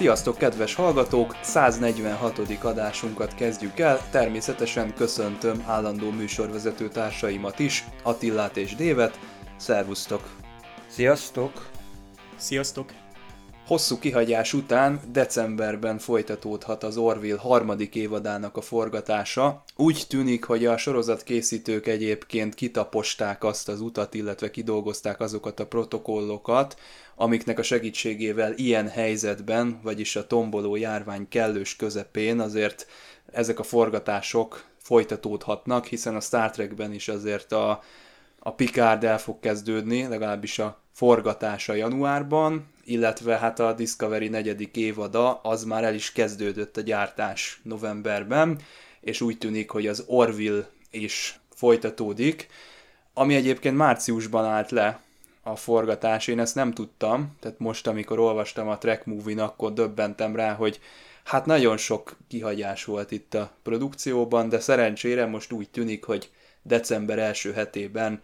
Sziasztok, kedves hallgatók! 146. adásunkat kezdjük el. Természetesen köszöntöm állandó műsorvezető társaimat is, Attillát és Dévet. Szervusztok! Sziasztok! Sziasztok! Hosszú kihagyás után decemberben folytatódhat az Orville harmadik évadának a forgatása. Úgy tűnik, hogy a sorozat készítők egyébként kitaposták azt az utat, illetve kidolgozták azokat a protokollokat, amiknek a segítségével ilyen helyzetben, vagyis a tomboló járvány kellős közepén azért ezek a forgatások folytatódhatnak, hiszen a Star Trekben is azért a, a Picard el fog kezdődni, legalábbis a forgatása januárban, illetve hát a Discovery negyedik évada az már el is kezdődött a gyártás novemberben, és úgy tűnik, hogy az Orville is folytatódik, ami egyébként márciusban állt le a forgatás, én ezt nem tudtam, tehát most, amikor olvastam a Track Movie-n, akkor döbbentem rá, hogy hát nagyon sok kihagyás volt itt a produkcióban, de szerencsére most úgy tűnik, hogy december első hetében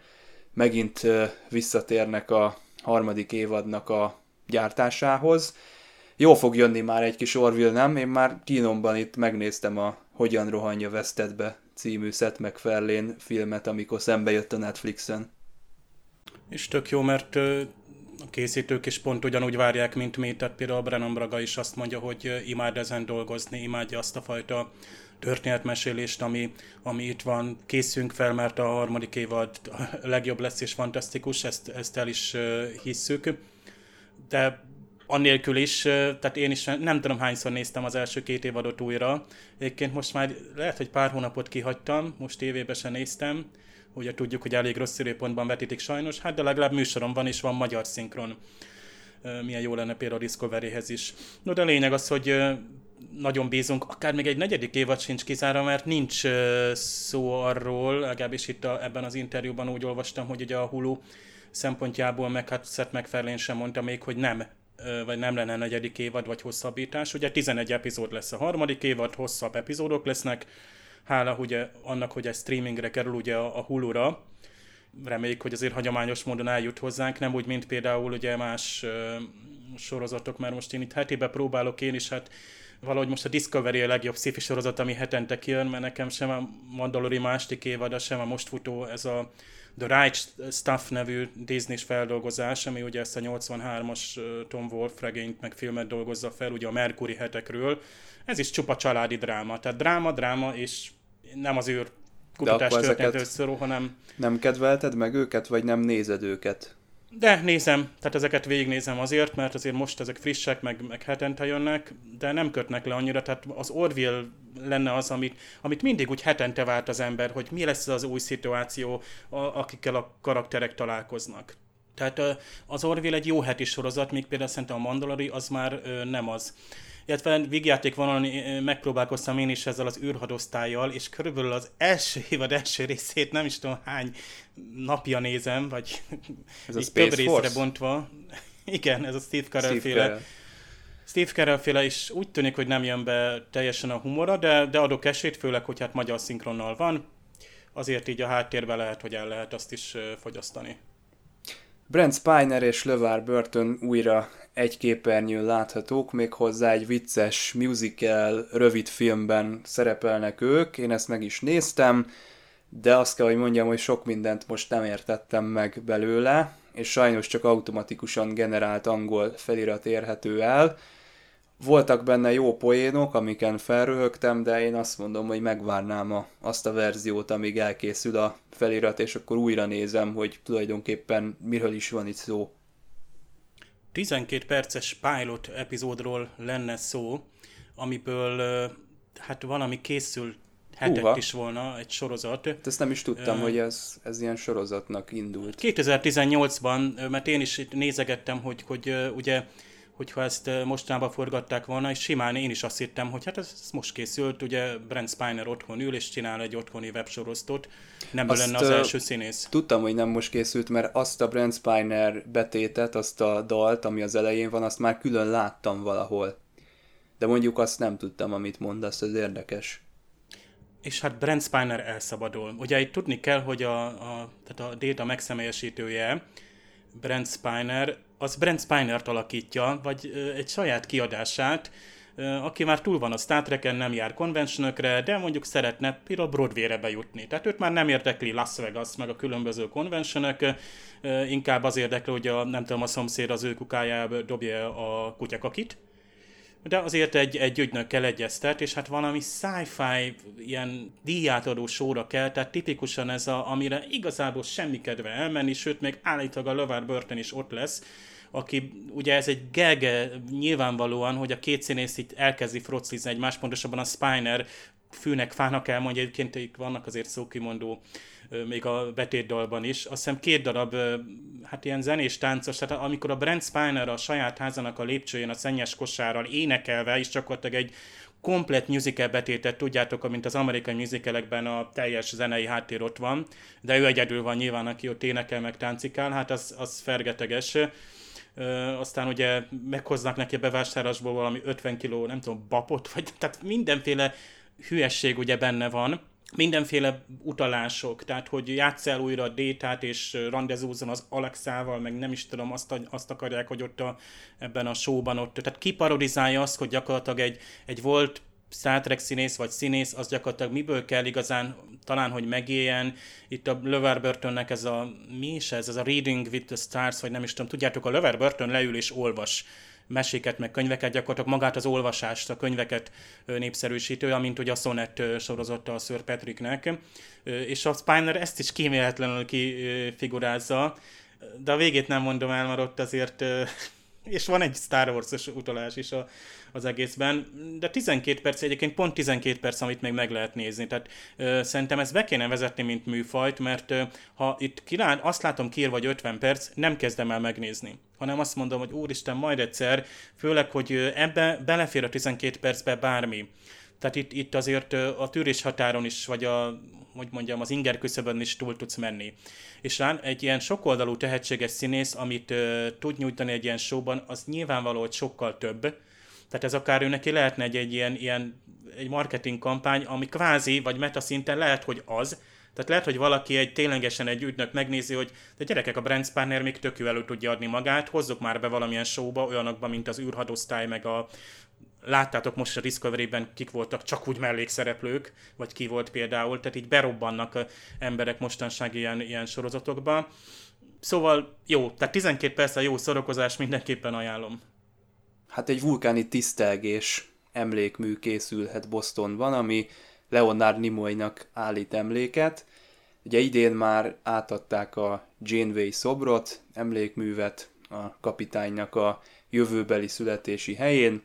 megint visszatérnek a harmadik évadnak a gyártásához. Jó fog jönni már egy kis Orville, nem? Én már kínomban itt megnéztem a Hogyan rohanja vesztetbe című Seth MacFarlane filmet, amikor szembe jött a Netflixen. És tök jó, mert a készítők is pont ugyanúgy várják, mint mi, tehát például Brennan Braga is azt mondja, hogy imád ezen dolgozni, imádja azt a fajta történetmesélést, ami, ami itt van, készünk fel, mert a harmadik évad legjobb lesz és fantasztikus, ezt, ezt el is hisszük. De annélkül is, tehát én is nem tudom hányszor néztem az első két évadot újra. Egyébként most már lehet, hogy pár hónapot kihagytam, most évében sem néztem, ugye tudjuk, hogy elég rossz időpontban vetítik sajnos, hát de legalább műsorom van, és van magyar szinkron. Milyen jó lenne például a Discoveryhez is. No, de a lényeg az, hogy nagyon bízunk, akár még egy negyedik évad sincs kizárva, mert nincs szó arról, legalábbis itt a, ebben az interjúban úgy olvastam, hogy ugye a Hulu szempontjából, meg hát Seth MacFarlane sem mondta még, hogy nem vagy nem lenne negyedik évad, vagy hosszabbítás. Ugye 11 epizód lesz a harmadik évad, hosszabb epizódok lesznek, hála ugye annak, hogy egy streamingre kerül ugye a, a Hulu-ra, reméljük, hogy azért hagyományos módon eljut hozzánk, nem úgy, mint például ugye más ö, sorozatok, mert most én itt hetébe próbálok én is, hát valahogy most a Discovery a legjobb sci sorozat, ami hetente kijön, mert nekem sem a Mandalori másik évada, sem a most futó ez a The Right Stuff nevű Disney-s feldolgozás, ami ugye ezt a 83-as Tom Wolf regényt meg filmet dolgozza fel, ugye a Mercury hetekről. Ez is csupa családi dráma, tehát dráma, dráma és nem az űr kutatás történet szorul, hanem... Nem kedvelted meg őket, vagy nem nézed őket? De nézem, tehát ezeket végignézem azért, mert azért most ezek frissek, meg, meg hetente jönnek, de nem kötnek le annyira, tehát az Orville lenne az, amit, amit mindig úgy hetente várt az ember, hogy mi lesz az új szituáció, a, akikkel a karakterek találkoznak. Tehát az Orville egy jó heti sorozat, míg például szerintem a Mandalori az már nem az illetve vígjáték vonalon megpróbálkoztam én is ezzel az űrhadosztályjal, és körülbelül az első évad első részét nem is tudom hány napja nézem, vagy ez a több részre bontva. Igen, ez a Steve Carell féle. Steve Carell féle is úgy tűnik, hogy nem jön be teljesen a humora, de, de adok esélyt, főleg, hogy hát magyar szinkronnal van, azért így a háttérben lehet, hogy el lehet azt is fogyasztani. Brent Spiner és LeVar Burton újra egy képernyőn láthatók, még hozzá egy vicces musical rövid filmben szerepelnek ők, én ezt meg is néztem, de azt kell, hogy mondjam, hogy sok mindent most nem értettem meg belőle, és sajnos csak automatikusan generált angol felirat érhető el, voltak benne jó poénok, amiken felröhögtem, de én azt mondom, hogy megvárnám a, azt a verziót, amíg elkészül a felirat, és akkor újra nézem, hogy tulajdonképpen miről is van itt szó. 12 perces pilot epizódról lenne szó, amiből hát valami készül hetet is volna, egy sorozat. Ezt nem is tudtam, uh, hogy ez, ez ilyen sorozatnak indult. 2018-ban, mert én is nézegettem, hogy, hogy ugye hogyha ezt mostanában forgatták volna, és simán én is azt hittem, hogy hát ez, ez most készült, ugye Brent Spiner otthon ül, és csinál egy otthoni websorosztot, nem azt, lenne az első színész. Tudtam, hogy nem most készült, mert azt a Brent Spiner betétet, azt a dalt, ami az elején van, azt már külön láttam valahol. De mondjuk azt nem tudtam, amit mondasz, ez érdekes. És hát Brent Spiner elszabadul. Ugye itt tudni kell, hogy a, a, tehát a Data megszemélyesítője, Brent Spiner, az Brent Spiner-t alakítja, vagy egy saját kiadását, aki már túl van a Star Trek-en, nem jár konvencionökre, de mondjuk szeretne például Broadway-re bejutni. Tehát őt már nem érdekli Las Vegas, meg a különböző konvencionök, inkább az érdekli, hogy a, nem tudom, a szomszéd az ő kukájába dobja a kutyakakit, de azért egy, egy ügynökkel egyeztet, és hát valami sci-fi ilyen díjátadó sóra kell, tehát tipikusan ez a, amire igazából semmi kedve elmenni, sőt még állítólag a Lovár Burton is ott lesz, aki ugye ez egy gelge nyilvánvalóan, hogy a két színész itt elkezdi froclizni egymást, pontosabban a Spiner fűnek, fának elmondja, egyébként vannak azért szókimondó még a betétdalban is. Azt hiszem két darab, hát ilyen zenés táncos, tehát amikor a Brent Spiner a saját házának a lépcsőjén a szennyes kosárral énekelve, és csak ott egy komplet musical betétet, tudjátok, amint az amerikai musicalekben a teljes zenei háttér ott van, de ő egyedül van nyilván, aki ott énekel, meg táncikál, hát az, az fergeteges. Ö, aztán ugye meghoznak neki a bevásárlásból valami 50 kiló, nem tudom, babot, vagy tehát mindenféle hülyesség ugye benne van mindenféle utalások, tehát hogy játsz el újra a détát, és randezúzzon az Alexával, meg nem is tudom, azt, azt akarják, hogy ott a, ebben a showban ott, tehát kiparodizálja azt, hogy gyakorlatilag egy, egy volt Star Trek színész vagy színész, az gyakorlatilag miből kell igazán talán, hogy megéljen. Itt a Löver Burtonnek ez a, mi is ez, ez a Reading with the Stars, vagy nem is tudom, tudjátok, a Löver Burton leül és olvas meséket, meg könyveket, gyakorlatilag magát az olvasást, a könyveket népszerűsítő, amint ugye a Sonnet sorozotta a Sir Patricknek. És a Spiner ezt is kíméletlenül kifigurázza, de a végét nem mondom el, mert ott azért és van egy Star Wars-os utalás is a, az egészben, de 12 perc, egyébként pont 12 perc, amit még meg lehet nézni, tehát ö, szerintem ezt be kéne vezetni, mint műfajt, mert ö, ha itt kirán, azt látom kiír vagy 50 perc, nem kezdem el megnézni, hanem azt mondom, hogy úristen, majd egyszer, főleg, hogy ebbe belefér a 12 percbe bármi. Tehát itt, itt azért a tűrés határon is, vagy a, hogy mondjam, az inger küszöbön is túl tudsz menni. És rá egy ilyen sokoldalú tehetséges színész, amit tud nyújtani egy ilyen showban, az nyilvánvaló, hogy sokkal több. Tehát ez akár ő neki lehetne egy, egy ilyen, ilyen egy marketing kampány, ami kvázi, vagy meta szinten lehet, hogy az, tehát lehet, hogy valaki egy ténylegesen egy ügynök megnézi, hogy de gyerekek, a Brent Spanner még tök elő tudja adni magát, hozzuk már be valamilyen showba, olyanokban, mint az űrhadosztály, meg a láttátok most a Discovery-ben kik voltak csak úgy mellékszereplők, vagy ki volt például, tehát így berobbannak emberek mostanság ilyen, ilyen sorozatokba. Szóval jó, tehát 12 perc a jó szorokozás, mindenképpen ajánlom. Hát egy vulkáni tisztelgés emlékmű készülhet Bostonban, ami Leonard Nimoynak állít emléket. Ugye idén már átadták a Janeway szobrot, emlékművet a kapitánynak a jövőbeli születési helyén,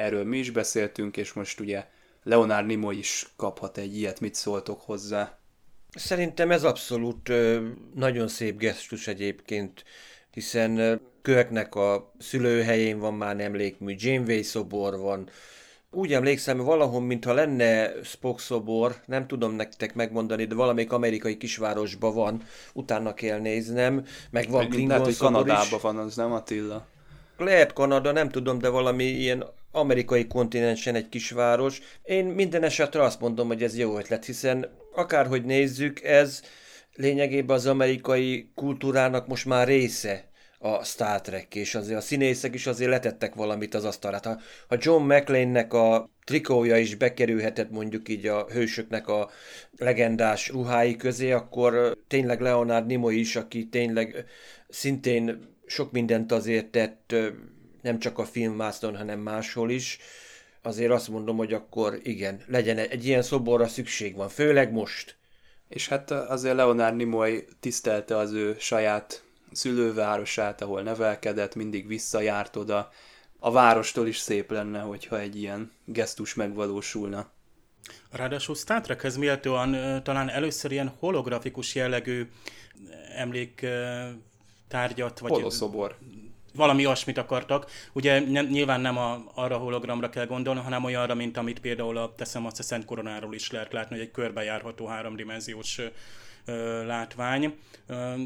erről mi is beszéltünk, és most ugye Leonard Nimoy is kaphat egy ilyet, mit szóltok hozzá? Szerintem ez abszolút nagyon szép gesztus egyébként, hiszen Köknek a szülőhelyén van már emlékmű, Janeway szobor van, úgy emlékszem, valahol, mintha lenne Spock szobor, nem tudom nektek megmondani, de valamelyik amerikai kisvárosban van, utána kell néznem, meg van Klingon Lehet, hogy Kanadában van, az nem Attila? Lehet Kanada, nem tudom, de valami ilyen amerikai kontinensen egy kisváros. Én minden esetre azt mondom, hogy ez jó ötlet, hiszen akárhogy nézzük, ez lényegében az amerikai kultúrának most már része a Star Trek, és azért a színészek is azért letettek valamit az asztalra. Ha, ha John McLean-nek a trikója is bekerülhetett mondjuk így a hősöknek a legendás ruhái közé, akkor tényleg Leonard Nimoy is, aki tényleg szintén sok mindent azért tett, nem csak a filmvászon, hanem máshol is, azért azt mondom, hogy akkor igen, legyen egy, egy ilyen szoborra szükség van, főleg most. És hát azért Leonard Nimoy tisztelte az ő saját szülővárosát, ahol nevelkedett, mindig visszajárt oda. A várostól is szép lenne, hogyha egy ilyen gesztus megvalósulna. Ráadásul Star Trekhez méltóan talán először ilyen holografikus jellegű emlék tárgyat, vagy Holoszobor. Valami olyasmit akartak. Ugye nem, nyilván nem a, arra a hologramra kell gondolni, hanem olyanra, mint amit például a, teszem azt a Szent Koronáról is lehet látni, hogy egy körbejárható háromdimenziós látvány.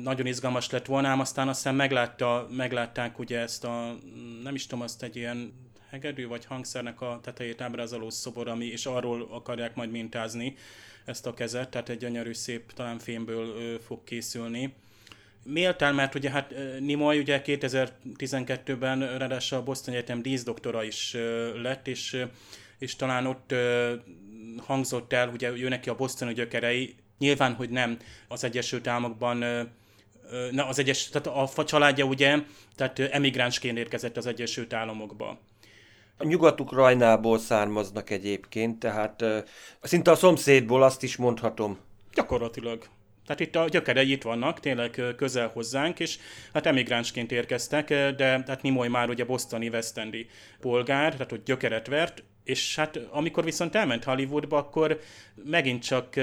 Nagyon izgalmas lett volna, ám aztán aztán meglátta, meglátták ugye ezt a, nem is tudom, azt egy ilyen hegedű vagy hangszernek a tetejét ábrázoló szobor, ami, és arról akarják majd mintázni ezt a kezet, tehát egy gyönyörű szép, talán fémből ö, fog készülni. Méltán, mert ugye hát Nimoy ugye 2012-ben ráadásul a Boston Egyetem díszdoktora is lett, és, és talán ott hangzott el, ugye ő neki a Bostoni gyökerei, nyilván, hogy nem az Egyesült Államokban na, az egyes, tehát a családja ugye, tehát emigránsként érkezett az Egyesült Államokba. A nyugatuk rajnából származnak egyébként, tehát szinte a szomszédból azt is mondhatom. Gyakorlatilag. Tehát itt a gyökerei itt vannak, tényleg közel hozzánk, és hát emigránsként érkeztek, de tehát Nimoy már ugye bostoni West Endi polgár, tehát hogy gyökeret vert, és hát amikor viszont elment Hollywoodba, akkor megint csak,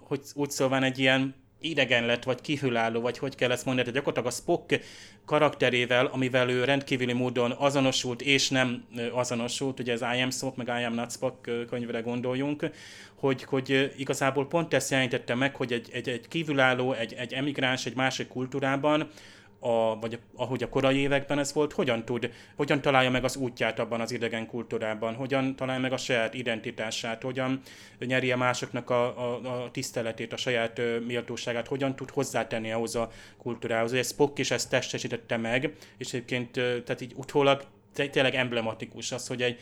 hogy úgy szóval egy ilyen idegen lett, vagy kihülálló, vagy hogy kell ezt mondani, de gyakorlatilag a Spock karakterével, amivel ő rendkívüli módon azonosult, és nem azonosult, ugye ez I am Spock, meg I am not Spock könyvre gondoljunk, hogy, hogy igazából pont ezt jelentette meg, hogy egy, egy, egy kívülálló, egy, egy emigráns egy másik kultúrában a, vagy ahogy a korai években ez volt, hogyan tud, hogyan találja meg az útját abban az idegen kultúrában, hogyan találja meg a saját identitását, hogyan nyerje másoknak a, a, a tiszteletét, a saját méltóságát, hogyan tud hozzátenni ahhoz a kultúrához. Ez Spock is ezt testesítette meg, és egyébként tehát így utólag tényleg emblematikus az, hogy egy,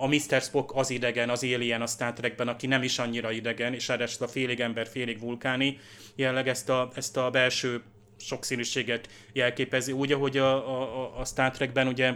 a Mr. Spock az idegen, az alien a Star Trekben, aki nem is annyira idegen, és ráadásul a félig ember, félig vulkáni, jelleg ezt a, ezt a belső sokszínűséget jelképezi, úgy, ahogy a, a, a Star Trekben ugye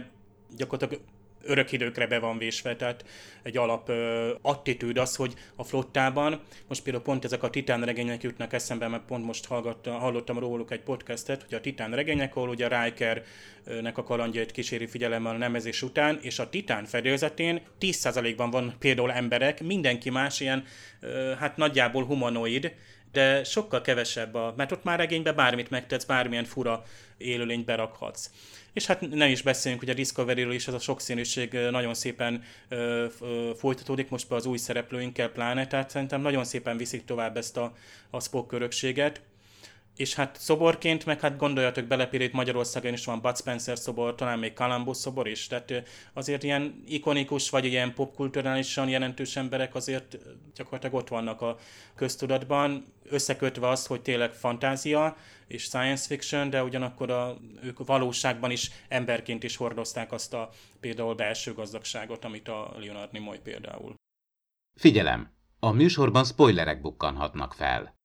gyakorlatilag örök időkre be van vésve, tehát egy alap ö, attitűd az, hogy a flottában, most például pont ezek a titán regények jutnak eszembe, mert pont most hallottam róluk egy podcastet, hogy a titán regények, ahol ugye a Rikernek a kalandjait kíséri figyelemmel a nemezés után, és a titán fedélzetén 10%-ban van például emberek, mindenki más ilyen, ö, hát nagyjából humanoid, de sokkal kevesebb, a, mert ott már regénybe bármit megtetsz, bármilyen fura élőlényt berakhatsz. És hát nem is beszéljünk, hogy a Discovery-ről is ez a sokszínűség nagyon szépen ö, ö, folytatódik, most be az új szereplőinkkel pláne, tehát szerintem nagyon szépen viszik tovább ezt a, a Spock örökséget és hát szoborként, meg hát gondoljatok bele, például Magyarországon is van Bud Spencer szobor, talán még Columbus szobor is, tehát azért ilyen ikonikus, vagy ilyen popkulturálisan jelentős emberek azért gyakorlatilag ott vannak a köztudatban, összekötve azt, hogy tényleg fantázia és science fiction, de ugyanakkor a, ők valóságban is emberként is hordozták azt a például belső gazdagságot, amit a Leonard Nimoy például. Figyelem! A műsorban spoilerek bukkanhatnak fel.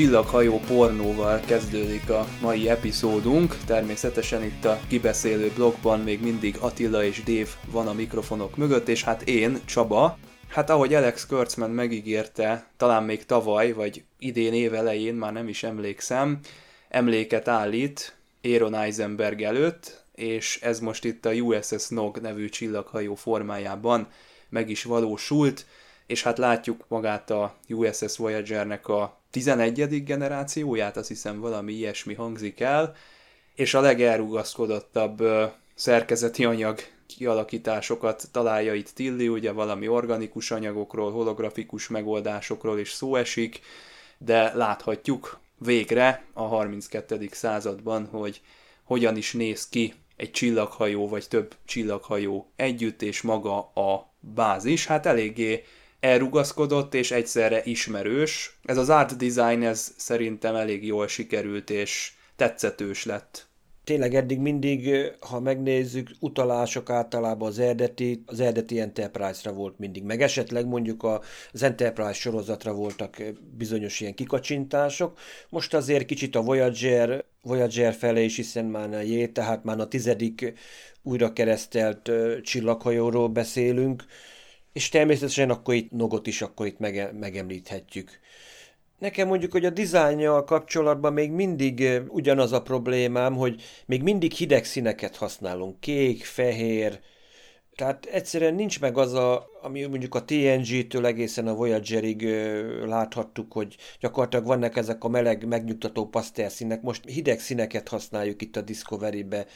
Csillaghajó pornóval kezdődik a mai epizódunk. Természetesen itt a kibeszélő blogban még mindig Attila és Dév van a mikrofonok mögött, és hát én, Csaba, Hát ahogy Alex Kurtzman megígérte, talán még tavaly, vagy idén évelején, már nem is emlékszem, emléket állít Aaron Eisenberg előtt, és ez most itt a USS Nog nevű csillaghajó formájában meg is valósult, és hát látjuk magát a USS Voyager-nek a 11. generációját, azt hiszem valami ilyesmi hangzik el, és a legelrugaszkodottabb szerkezeti anyag kialakításokat találja itt Tilly, ugye valami organikus anyagokról, holografikus megoldásokról is szó esik, de láthatjuk végre a 32. században, hogy hogyan is néz ki egy csillaghajó vagy több csillaghajó együtt, és maga a bázis. Hát eléggé elrugaszkodott és egyszerre ismerős. Ez az art design, ez szerintem elég jól sikerült és tetszetős lett. Tényleg eddig mindig, ha megnézzük, utalások általában az eredeti, az eredeti Enterprise-ra volt mindig, meg esetleg mondjuk az Enterprise sorozatra voltak bizonyos ilyen kikacsintások. Most azért kicsit a Voyager, Voyager felé is, hiszen már a J, tehát már a tizedik újra keresztelt csillaghajóról beszélünk, és természetesen akkor itt Nogot is akkor itt mege- megemlíthetjük. Nekem mondjuk, hogy a dizájnjal kapcsolatban még mindig ugyanaz a problémám, hogy még mindig hideg színeket használunk. Kék, fehér, tehát egyszerűen nincs meg az a, ami mondjuk a TNG-től egészen a Voyagerig láthattuk, hogy gyakorlatilag vannak ezek a meleg, megnyugtató pasztelszínek. Most hideg színeket használjuk itt a Discovery-be.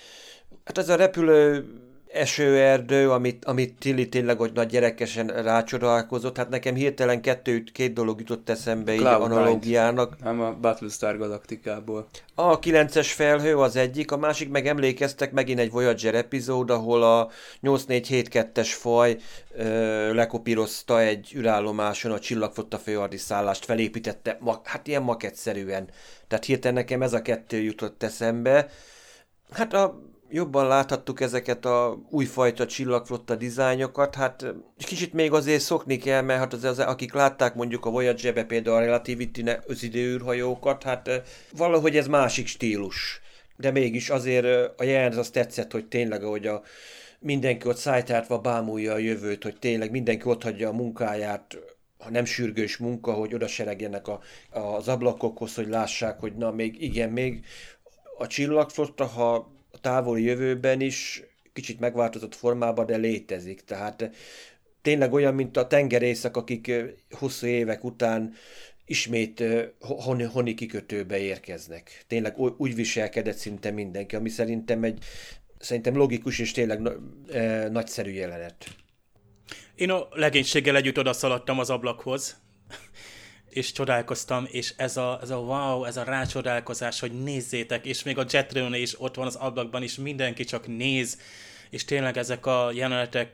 Hát ez a repülő esőerdő, amit, amit Tilly tényleg hogy nagy gyerekesen rácsodálkozott, hát nekem hirtelen kettő, két dolog jutott eszembe így analógiának. Nem a Battlestar Galaktikából. A 9-es felhő az egyik, a másik meg emlékeztek megint egy Voyager epizód, ahol a 8472-es faj ö, lekopírozta egy ürállomáson a csillagfotta főardi szállást, felépítette, ma, hát ilyen maketszerűen. Tehát hirtelen nekem ez a kettő jutott eszembe. Hát a jobban láthattuk ezeket a újfajta csillagflotta dizájnokat, hát kicsit még azért szokni kell, mert hát az, az, akik látták mondjuk a Voyager-be például a relativity űrhajókat, hát valahogy ez másik stílus. De mégis azért a jelenet az tetszett, hogy tényleg, ahogy a mindenki ott szájtártva bámulja a jövőt, hogy tényleg mindenki ott hagyja a munkáját, ha nem sürgős munka, hogy oda seregjenek a, az ablakokhoz, hogy lássák, hogy na még igen, még a csillagflotta, ha távoli jövőben is kicsit megváltozott formában, de létezik. Tehát tényleg olyan, mint a tengerészek, akik hosszú évek után ismét honi, honi kikötőbe érkeznek. Tényleg úgy viselkedett szinte mindenki, ami szerintem egy szerintem logikus és tényleg e, nagyszerű jelenet. Én a legénységgel együtt odaszaladtam az ablakhoz, és csodálkoztam, és ez a, ez a wow, ez a rácsodálkozás, hogy nézzétek, és még a Jetrone is ott van az ablakban, és mindenki csak néz, és tényleg ezek a jelenetek,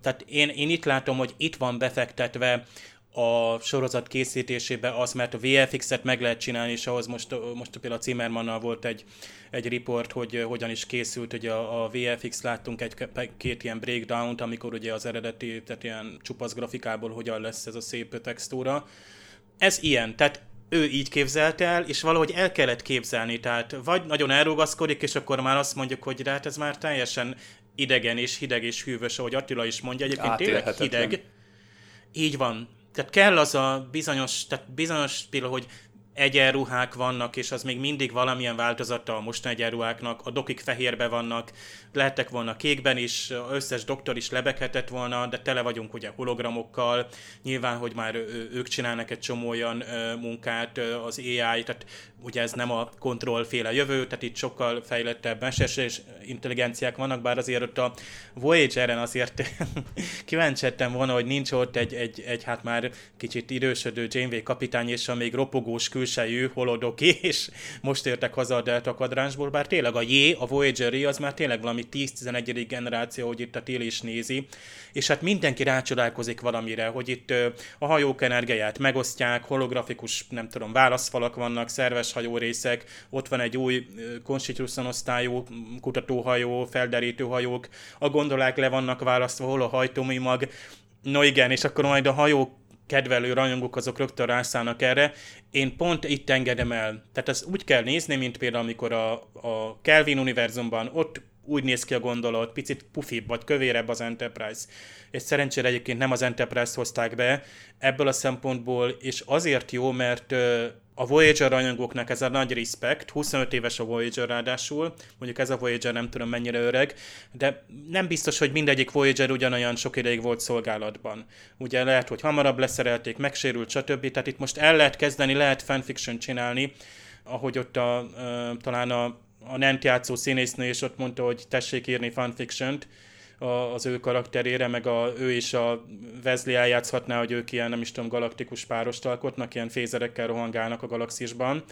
tehát én, én itt látom, hogy itt van befektetve a sorozat készítésébe az, mert a VFX-et meg lehet csinálni, és ahhoz most, most például a Zimmermannal volt egy, egy report, hogy hogyan is készült, hogy a, a VFX láttunk egy két ilyen breakdown-t, amikor ugye az eredeti, tehát ilyen csupasz grafikából hogyan lesz ez a szép textúra, ez ilyen, tehát ő így képzelte el, és valahogy el kellett képzelni, tehát vagy nagyon elrugaszkodik, és akkor már azt mondjuk, hogy hát ez már teljesen idegen és hideg és hűvös, ahogy Attila is mondja, egyébként tényleg hideg. Így van. Tehát kell az a bizonyos, tehát bizonyos például, hogy egyenruhák vannak, és az még mindig valamilyen változata a mostani egyenruháknak, a dokik fehérbe vannak, lehettek volna kékben is, összes doktor is lebeghetett volna, de tele vagyunk ugye hologramokkal, nyilván, hogy már ők csinálnak egy csomó olyan munkát, az AI, tehát ugye ez nem a kontrollféle jövő, tehát itt sokkal fejlettebb meses intelligenciák vannak, bár azért ott a Voyager-en azért kíváncsi volna, hogy nincs ott egy, egy, egy hát már kicsit idősödő Janeway kapitány, és a még ropogós külsejű holodoki, és most értek haza a Delta kvadránsból, bár tényleg a J, a Voyager az már tényleg valami 10-11. generáció, hogy itt a Tél is nézi, és hát mindenki rácsodálkozik valamire, hogy itt a hajók energiáját megosztják, holografikus, nem tudom, válaszfalak vannak, szerves hajórészek, ott van egy új Constitution osztályú kutatóhajó, felderítő hajók, a gondolák le vannak választva, hol a hajtóműmag, No igen, és akkor majd a hajók kedvelő rajongók azok rögtön rászállnak erre. Én pont itt engedem el. Tehát ezt úgy kell nézni, mint például amikor a, a Kelvin univerzumban ott úgy néz ki a gondolat, picit pufibb vagy kövérebb az Enterprise. És szerencsére egyébként nem az Enterprise hozták be ebből a szempontból, és azért jó, mert a Voyager rajongóknak ez a nagy respect, 25 éves a Voyager ráadásul, mondjuk ez a Voyager nem tudom mennyire öreg, de nem biztos, hogy mindegyik Voyager ugyanolyan sok ideig volt szolgálatban. Ugye lehet, hogy hamarabb leszerelték, megsérült, stb. Tehát itt most el lehet kezdeni, lehet fanfiction csinálni, ahogy ott a, talán a, a Nent játszó színésznő is ott mondta, hogy tessék írni fanfiction-t, az ő karakterére, meg a, ő is a Wesley eljátszhatná, hogy ők ilyen, nem is tudom, galaktikus párost alkotnak, ilyen fézerekkel rohangálnak a galaxisban.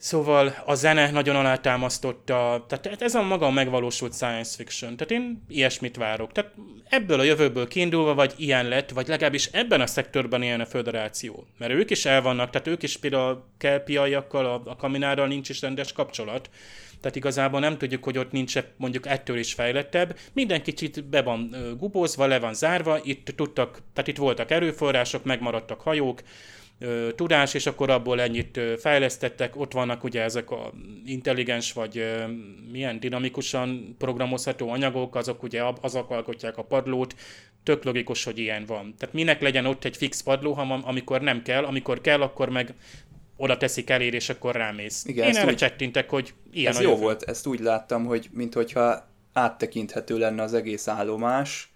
Szóval a zene nagyon alátámasztotta, tehát ez a maga megvalósult science fiction, tehát én ilyesmit várok. Tehát ebből a jövőből kiindulva, vagy ilyen lett, vagy legalábbis ebben a szektorban ilyen a föderáció. Mert ők is el vannak, tehát ők is például a kelpiaiakkal, a, a kaminárral nincs is rendes kapcsolat tehát igazából nem tudjuk, hogy ott nincs mondjuk ettől is fejlettebb. Minden kicsit be van gubózva, le van zárva, itt tudtak, tehát itt voltak erőforrások, megmaradtak hajók, tudás, és akkor abból ennyit fejlesztettek. Ott vannak ugye ezek a intelligens vagy milyen dinamikusan programozható anyagok, azok ugye azok alkotják a padlót, tök logikus, hogy ilyen van. Tehát minek legyen ott egy fix padló, ha amikor nem kell, amikor kell, akkor meg oda teszik elér, és akkor rámész. Igen, Én erre úgy, csettintek, hogy ilyen Ez jó jövő. volt, ezt úgy láttam, hogy minthogyha áttekinthető lenne az egész állomás,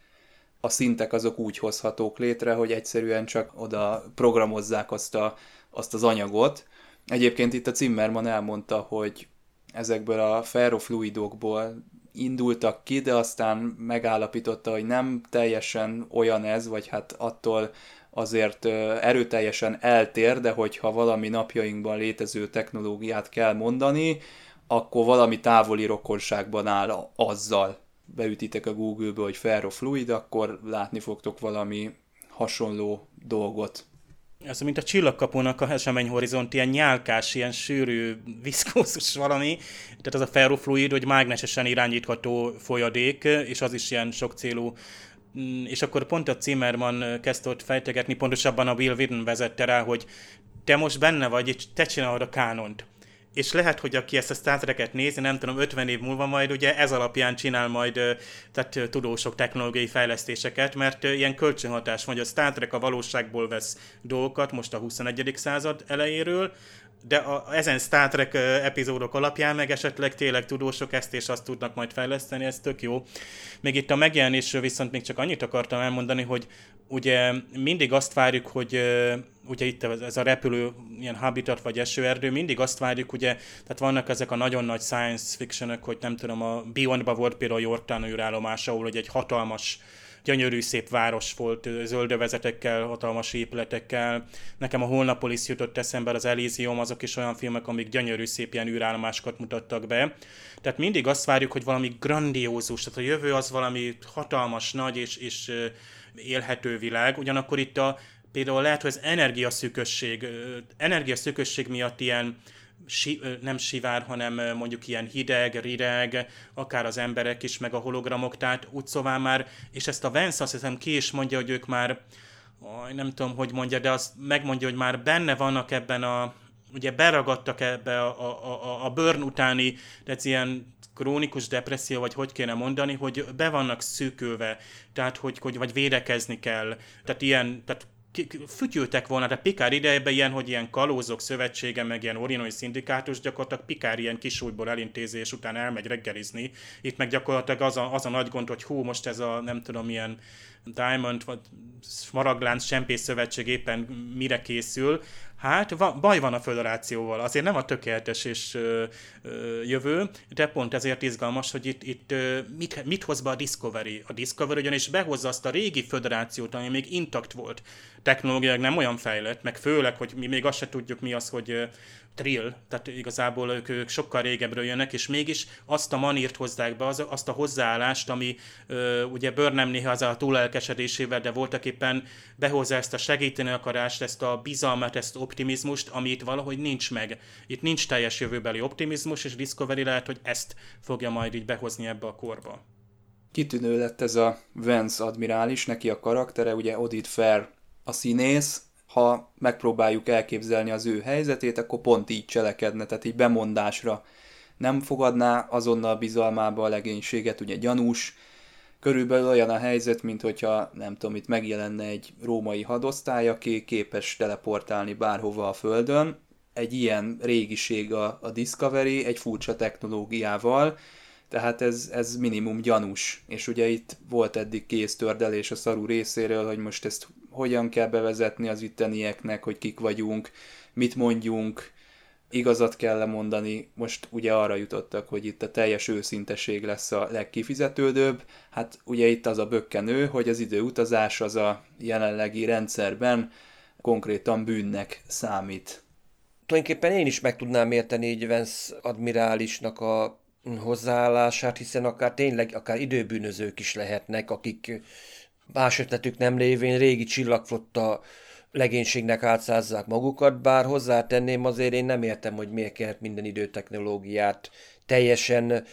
a szintek azok úgy hozhatók létre, hogy egyszerűen csak oda programozzák azt, a, azt az anyagot. Egyébként itt a Zimmerman elmondta, hogy ezekből a ferrofluidokból indultak ki, de aztán megállapította, hogy nem teljesen olyan ez, vagy hát attól azért erőteljesen eltér, de hogyha valami napjainkban létező technológiát kell mondani, akkor valami távoli rokonságban áll azzal. Beütitek a Google-be, hogy ferrofluid, akkor látni fogtok valami hasonló dolgot. Ez mint a csillagkapunak a eseményhorizont, ilyen nyálkás, ilyen sűrű, viszkózus valami. Tehát az a ferrofluid, hogy mágnesesen irányítható folyadék, és az is ilyen sokcélú mm, és akkor pont a Zimmerman kezdte ott fejtegetni, pontosabban a Will Whedon vezette rá, hogy te most benne vagy, és te csinálod a kánont és lehet, hogy aki ezt a Star Trek-et nézi, nem tudom, 50 év múlva majd ugye ez alapján csinál majd tehát tudósok technológiai fejlesztéseket, mert ilyen kölcsönhatás vagy a Star Trek a valóságból vesz dolgokat most a 21. század elejéről, de a, ezen Star Trek epizódok alapján meg esetleg tényleg tudósok ezt és azt tudnak majd fejleszteni, ez tök jó. Még itt a megjelenésről viszont még csak annyit akartam elmondani, hogy ugye mindig azt várjuk, hogy ugye itt ez a repülő, ilyen habitat vagy esőerdő, mindig azt várjuk, ugye, tehát vannak ezek a nagyon nagy science fictionök, hogy nem tudom, a Beyondba volt például a Jortán űrállomás, ahol egy hatalmas gyönyörű szép város volt, zöldövezetekkel, hatalmas épületekkel. Nekem a Holnapolis jutott eszembe, az Elysium, azok is olyan filmek, amik gyönyörű szép ilyen űrállomásokat mutattak be. Tehát mindig azt várjuk, hogy valami grandiózus, tehát a jövő az valami hatalmas, nagy és, és élhető világ, ugyanakkor itt a, például lehet, hogy az energiaszűkösség, energiaszűkösség miatt ilyen si, nem sivár, hanem mondjuk ilyen hideg, rideg, akár az emberek is, meg a hologramok, tehát úgy szóval már, és ezt a Vance azt hiszem ki is mondja, hogy ők már, nem tudom, hogy mondja, de azt megmondja, hogy már benne vannak ebben a, ugye beragadtak ebbe a, a, a, a burn utáni, ez ilyen krónikus depresszió, vagy hogy kéne mondani, hogy be vannak szűkülve, tehát hogy, hogy vagy védekezni kell. Tehát ilyen, tehát fütyültek volna, de Pikár idejében ilyen, hogy ilyen kalózok szövetsége, meg ilyen orinoi szindikátus gyakorlatilag Pikár ilyen kisújból elintézés után elmegy reggelizni. Itt meg gyakorlatilag az a, az a nagy gond, hogy hú, most ez a nem tudom, milyen Diamond vagy Smaragdlánc Sempész Szövetség éppen mire készül, Hát va, baj van a föderációval, azért nem a tökéletes és ö, ö, jövő, de pont ezért izgalmas, hogy itt, itt ö, mit, mit hoz be a Discovery. A Discovery ugyanis behozza azt a régi föderációt, ami még intakt volt. Technológiák nem olyan fejlett, meg főleg, hogy mi még azt se tudjuk mi az, hogy trill, tehát igazából ők, ők sokkal régebről jönnek, és mégis azt a manírt hozzák be, az, azt a hozzáállást, ami ö, ugye Burnham néha az a túlelkesedésével, de voltak éppen behozza ezt a segíteni akarást, ezt a bizalmat, ezt optimizmust, ami itt valahogy nincs meg. Itt nincs teljes jövőbeli optimizmus, és Discovery lehet, hogy ezt fogja majd így behozni ebbe a korba. Kitűnő lett ez a Vance admirális, neki a karaktere, ugye Odit Fair a színész, ha megpróbáljuk elképzelni az ő helyzetét, akkor pont így cselekedne, tehát így bemondásra nem fogadná azonnal bizalmába a legénységet, ugye gyanús, körülbelül olyan a helyzet, mint hogyha nem tudom, itt megjelenne egy római hadosztály, aki képes teleportálni bárhova a Földön. Egy ilyen régiség a, a Discovery, egy furcsa technológiával, tehát ez, ez minimum gyanús. És ugye itt volt eddig kész tördelés a szarú részéről, hogy most ezt hogyan kell bevezetni az ittenieknek, hogy kik vagyunk, mit mondjunk, igazat kell lemondani, most ugye arra jutottak, hogy itt a teljes őszinteség lesz a legkifizetődőbb, hát ugye itt az a bökkenő, hogy az időutazás az a jelenlegi rendszerben konkrétan bűnnek számít. Tulajdonképpen én is meg tudnám érteni így Vance admirálisnak a hozzáállását, hiszen akár tényleg, akár időbűnözők is lehetnek, akik más ötletük nem lévén régi csillagflotta legénységnek átszázzák magukat, bár hozzátenném azért én nem értem, hogy miért kellett minden időtechnológiát teljesen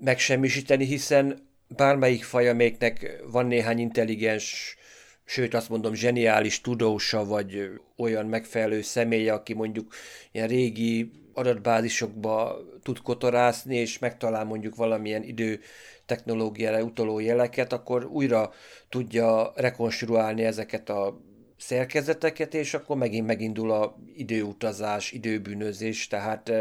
megsemmisíteni, hiszen bármelyik faj, amelyiknek van néhány intelligens, sőt azt mondom zseniális tudósa, vagy olyan megfelelő személye, aki mondjuk ilyen régi adatbázisokba tud kotorászni, és megtalál mondjuk valamilyen idő technológiára utaló jeleket, akkor újra tudja rekonstruálni ezeket a szerkezeteket, és akkor megint megindul a időutazás, időbűnözés, tehát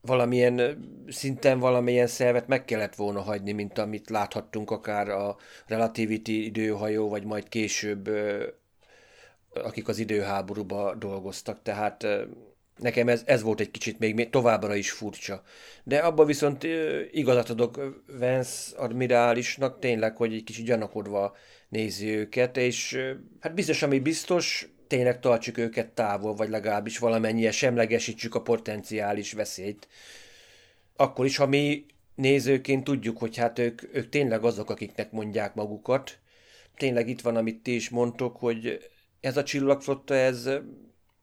valamilyen szinten valamilyen szervet meg kellett volna hagyni, mint amit láthattunk akár a Relativity időhajó, vagy majd később akik az időháborúba dolgoztak, tehát nekem ez, ez volt egy kicsit még továbbra is furcsa. De abban viszont igazat adok Vance admirálisnak tényleg, hogy egy kicsit gyanakodva nézi őket, és hát biztos, ami biztos, tényleg tartsuk őket távol, vagy legalábbis valamennyire semlegesítsük a potenciális veszélyt. Akkor is, ha mi nézőként tudjuk, hogy hát ők, ők tényleg azok, akiknek mondják magukat. Tényleg itt van, amit ti is mondtok, hogy ez a csillagflotta, ez,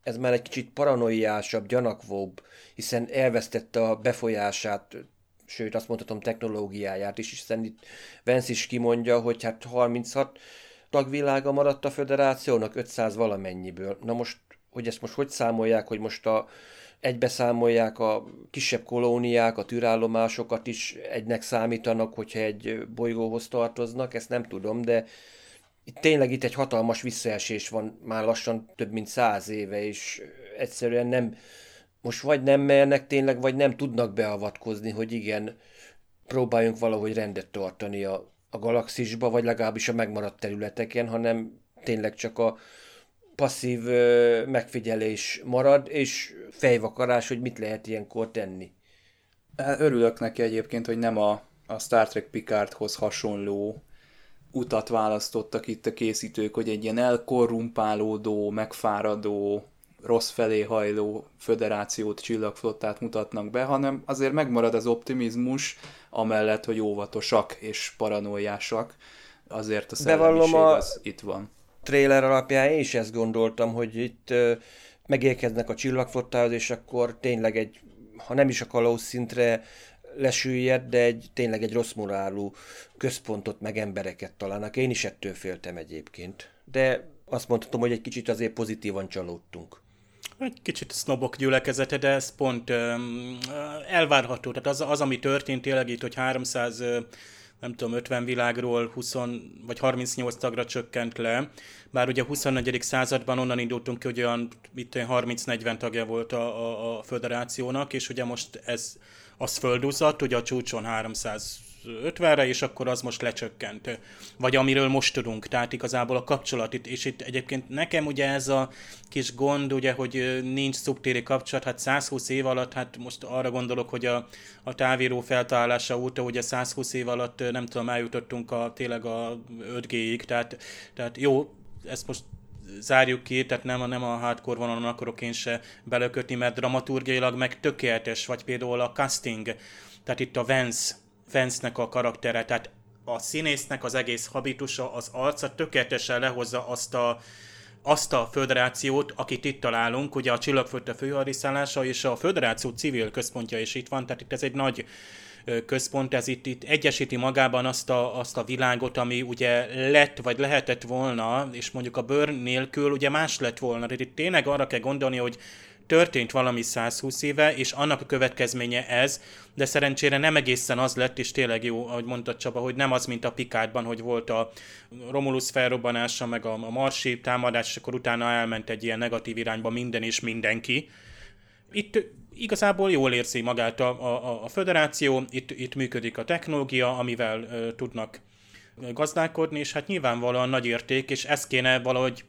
ez már egy kicsit paranoiásabb, gyanakvóbb, hiszen elvesztette a befolyását, sőt azt mondhatom technológiáját is, hiszen itt Vance is kimondja, hogy hát 36 tagvilága maradt a föderációnak 500 valamennyiből. Na most, hogy ezt most hogy számolják, hogy most a, egybe számolják a kisebb kolóniák, a tűrállomásokat is egynek számítanak, hogyha egy bolygóhoz tartoznak, ezt nem tudom, de itt tényleg itt egy hatalmas visszaesés van már lassan több mint száz éve, és egyszerűen nem, most vagy nem mernek tényleg, vagy nem tudnak beavatkozni, hogy igen, próbáljunk valahogy rendet tartani a, a galaxisba, vagy legalábbis a megmaradt területeken, hanem tényleg csak a passzív ö, megfigyelés marad, és fejvakarás, hogy mit lehet ilyenkor tenni. Örülök neki egyébként, hogy nem a, a Star Trek Picardhoz hasonló utat választottak itt a készítők, hogy egy ilyen elkorrumpálódó, megfáradó, rossz felé hajló föderációt, csillagflottát mutatnak be, hanem azért megmarad az optimizmus, amellett, hogy óvatosak és paranoiásak, azért a szellemiség a... az itt van. Trailer alapján én is ezt gondoltam, hogy itt uh, megérkeznek a csillagflottához, és akkor tényleg egy, ha nem is a kalóz szintre lesüllyed, de egy, tényleg egy rossz morálú központot, meg embereket találnak. Én is ettől féltem egyébként. De azt mondhatom, hogy egy kicsit azért pozitívan csalódtunk. Egy kicsit sznobok gyülekezete, de ez pont um, elvárható. Tehát az, az, ami történt tényleg itt, hogy 300 nem tudom, 50 világról 20 vagy 38 tagra csökkent le, bár ugye a 24. században onnan indultunk ki, hogy olyan 30-40 tagja volt a, a, a föderációnak, és ugye most ez az földúzott, ugye a csúcson 350-re, és akkor az most lecsökkent. Vagy amiről most tudunk, tehát igazából a kapcsolat és itt egyébként nekem ugye ez a kis gond, ugye, hogy nincs szubtéri kapcsolat, hát 120 év alatt, hát most arra gondolok, hogy a, a távíró feltalálása óta ugye 120 év alatt nem tudom, eljutottunk a, tényleg a 5G-ig, tehát, tehát jó, ezt most zárjuk ki, tehát nem nem a hardcore vonalon akarok én se belökötni, mert dramaturgiailag meg tökéletes, vagy például a casting, tehát itt a Vance, Vance-nek a karaktere, tehát a színésznek az egész habitusa, az arca tökéletesen lehozza azt a, azt a föderációt, akit itt találunk, ugye a Csillagföldte főhadiszállása és a föderáció civil központja is itt van, tehát itt ez egy nagy központ, ez itt, itt egyesíti magában azt a, azt a világot, ami ugye lett, vagy lehetett volna, és mondjuk a bőr nélkül ugye más lett volna. De itt tényleg arra kell gondolni, hogy történt valami 120 éve, és annak a következménye ez, de szerencsére nem egészen az lett, és tényleg jó, ahogy mondta Csaba, hogy nem az, mint a Pikádban, hogy volt a Romulus felrobbanása, meg a, a Marsi támadás, és akkor utána elment egy ilyen negatív irányba minden és mindenki. Itt igazából jól érzi magát a, a, a föderáció, itt, itt működik a technológia, amivel ö, tudnak gazdálkodni, és hát nyilvánvalóan nagy érték, és ezt kéne valahogy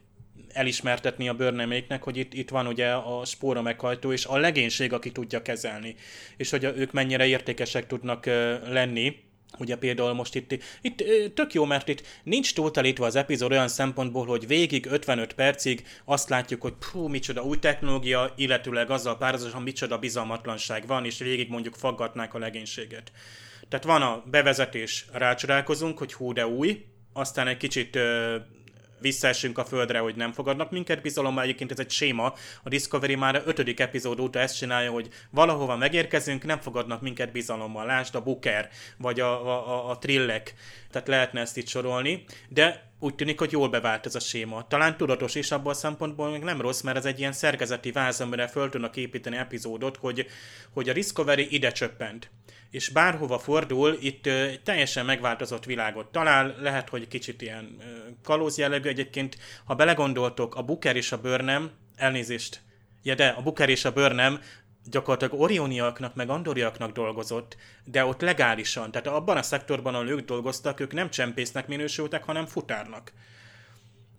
elismertetni a bőrneméknek, hogy itt, itt van ugye a spóra meghajtó, és a legénység, aki tudja kezelni, és hogy ők mennyire értékesek tudnak lenni, Ugye például most itt, itt tök jó, mert itt nincs túltalítva az epizód olyan szempontból, hogy végig 55 percig azt látjuk, hogy pú, micsoda új technológia, illetőleg azzal párhuzamosan micsoda bizalmatlanság van, és végig mondjuk faggatnák a legénységet. Tehát van a bevezetés, rácsodálkozunk, hogy hú, de új, aztán egy kicsit visszaesünk a földre, hogy nem fogadnak minket bizalommal. Egyébként ez egy séma. A Discovery már a ötödik epizód óta ezt csinálja, hogy valahova megérkezünk, nem fogadnak minket bizalommal. Lásd a Booker, vagy a, a, a, a Trillek. Tehát lehetne ezt itt sorolni. De úgy tűnik, hogy jól bevált ez a séma. Talán tudatos is abból a szempontból még nem rossz, mert ez egy ilyen szerkezeti váz, amire föl tudnak építeni epizódot, hogy, hogy a Discovery ide csöppent. És bárhova fordul, itt ö, teljesen megváltozott világot talál, lehet, hogy kicsit ilyen kalóz jellegű. Egyébként, ha belegondoltok, a Booker és a Burnham, elnézést, ja de, a Booker és a Burnham gyakorlatilag orioniaknak, meg andoriaknak dolgozott, de ott legálisan, tehát abban a szektorban, ahol ők dolgoztak, ők nem csempésznek minősültek, hanem futárnak.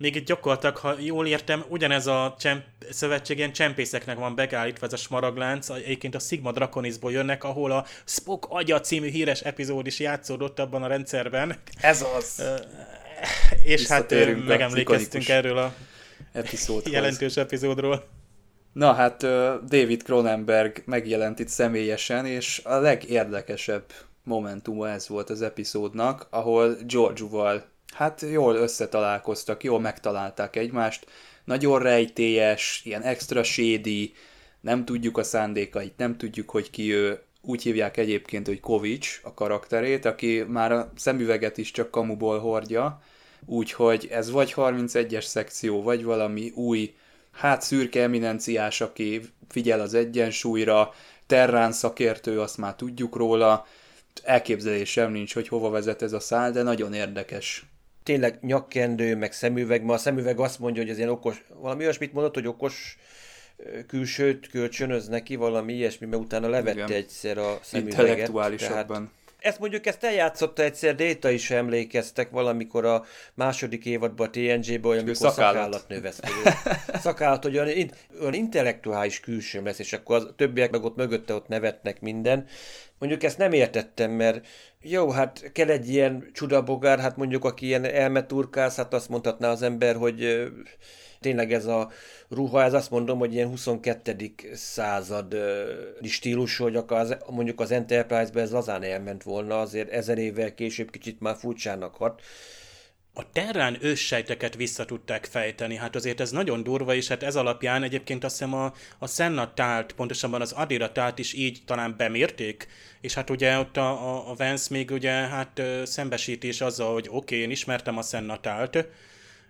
Még itt gyakorlatilag, ha jól értem, ugyanez a csemp- szövetség ilyen csempészeknek van begállítva ez a smaraglánc, egyébként a Sigma Draconisból jönnek, ahol a Spock agya című híres epizód is játszódott abban a rendszerben. Ez az! És hát megemlékeztünk erről a epizódhoz. jelentős epizódról. Na hát David Cronenberg megjelent itt személyesen, és a legérdekesebb momentuma ez volt az epizódnak, ahol George-val hát jól összetalálkoztak, jól megtalálták egymást, nagyon rejtélyes, ilyen extra shady, nem tudjuk a szándékait, nem tudjuk, hogy ki ő, úgy hívják egyébként, hogy Kovics a karakterét, aki már a szemüveget is csak kamuból hordja, úgyhogy ez vagy 31-es szekció, vagy valami új, hát szürke eminenciás, aki figyel az egyensúlyra, terrán szakértő, azt már tudjuk róla, elképzelésem nincs, hogy hova vezet ez a szál, de nagyon érdekes. Tényleg nyakkendő, meg szemüveg, ma a szemüveg azt mondja, hogy ez ilyen okos, valami olyasmit mondott, hogy okos külsőt kölcsönöz neki, valami ilyesmi, mert utána levette Igen. egyszer a szemüveget. Intellektuálisabban. Ezt mondjuk ezt eljátszotta egyszer, Déta is emlékeztek valamikor a második évadban a TNG-ben, olyan, amikor szakállat. szakállat növesztő. Szakállat, hogy olyan, olyan intellektuális külsőm lesz, és akkor az a többiek meg ott mögötte ott nevetnek minden. Mondjuk ezt nem értettem, mert jó, hát kell egy ilyen csudabogár, hát mondjuk aki ilyen elmeturkász, hát azt mondhatná az ember, hogy tényleg ez a ruha, ez azt mondom, hogy ilyen 22. század ö, stílusú, hogy az, mondjuk az Enterprise-be ez lazán elment volna, azért ezer évvel később kicsit már furcsának hat. a Terrán őssejteket vissza tudták fejteni, hát azért ez nagyon durva, és hát ez alapján egyébként azt hiszem a, a Senna tált, pontosabban az Adira tált is így talán bemérték, és hát ugye ott a, a, a Vance még ugye hát is azzal, hogy oké, okay, én ismertem a Senna tált,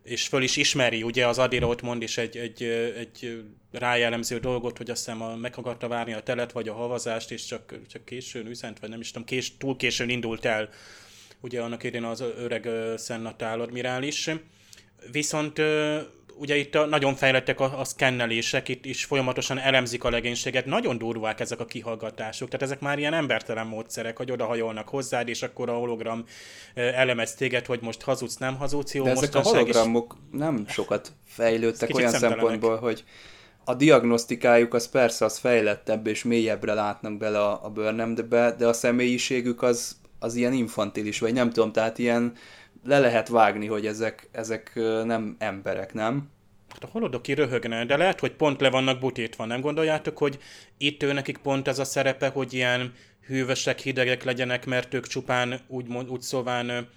és föl is ismeri, ugye az Adira ott mond is egy, egy, egy rájellemző dolgot, hogy azt hiszem a, meg akarta várni a telet, vagy a havazást, és csak, csak későn üzent, vagy nem is tudom, kés, túl későn indult el ugye annak idén az öreg ö, Szennatál admirális. Viszont ö, ugye itt a, nagyon fejlettek a, a szkennelések, itt is folyamatosan elemzik a legénységet, nagyon durvák ezek a kihallgatások, tehát ezek már ilyen embertelen módszerek, hogy odahajolnak hozzád, és akkor a hologram elemez téged, hogy most hazudsz, nem hazudsz, jó, De ezek a mostanság is- hologramok nem sokat fejlődtek olyan szempontból, hogy a diagnosztikájuk az persze az fejlettebb és mélyebbre látnak bele a, a Burnhambe, de a személyiségük az, az ilyen infantilis, vagy nem tudom, tehát ilyen le lehet vágni, hogy ezek, ezek nem emberek, nem? Hát a holodoki röhögne, de lehet, hogy pont le vannak butítva. Nem gondoljátok, hogy itt ő nekik pont ez a szerepe, hogy ilyen hűvösek, hidegek legyenek, mert ők csupán úgy, úgy szóván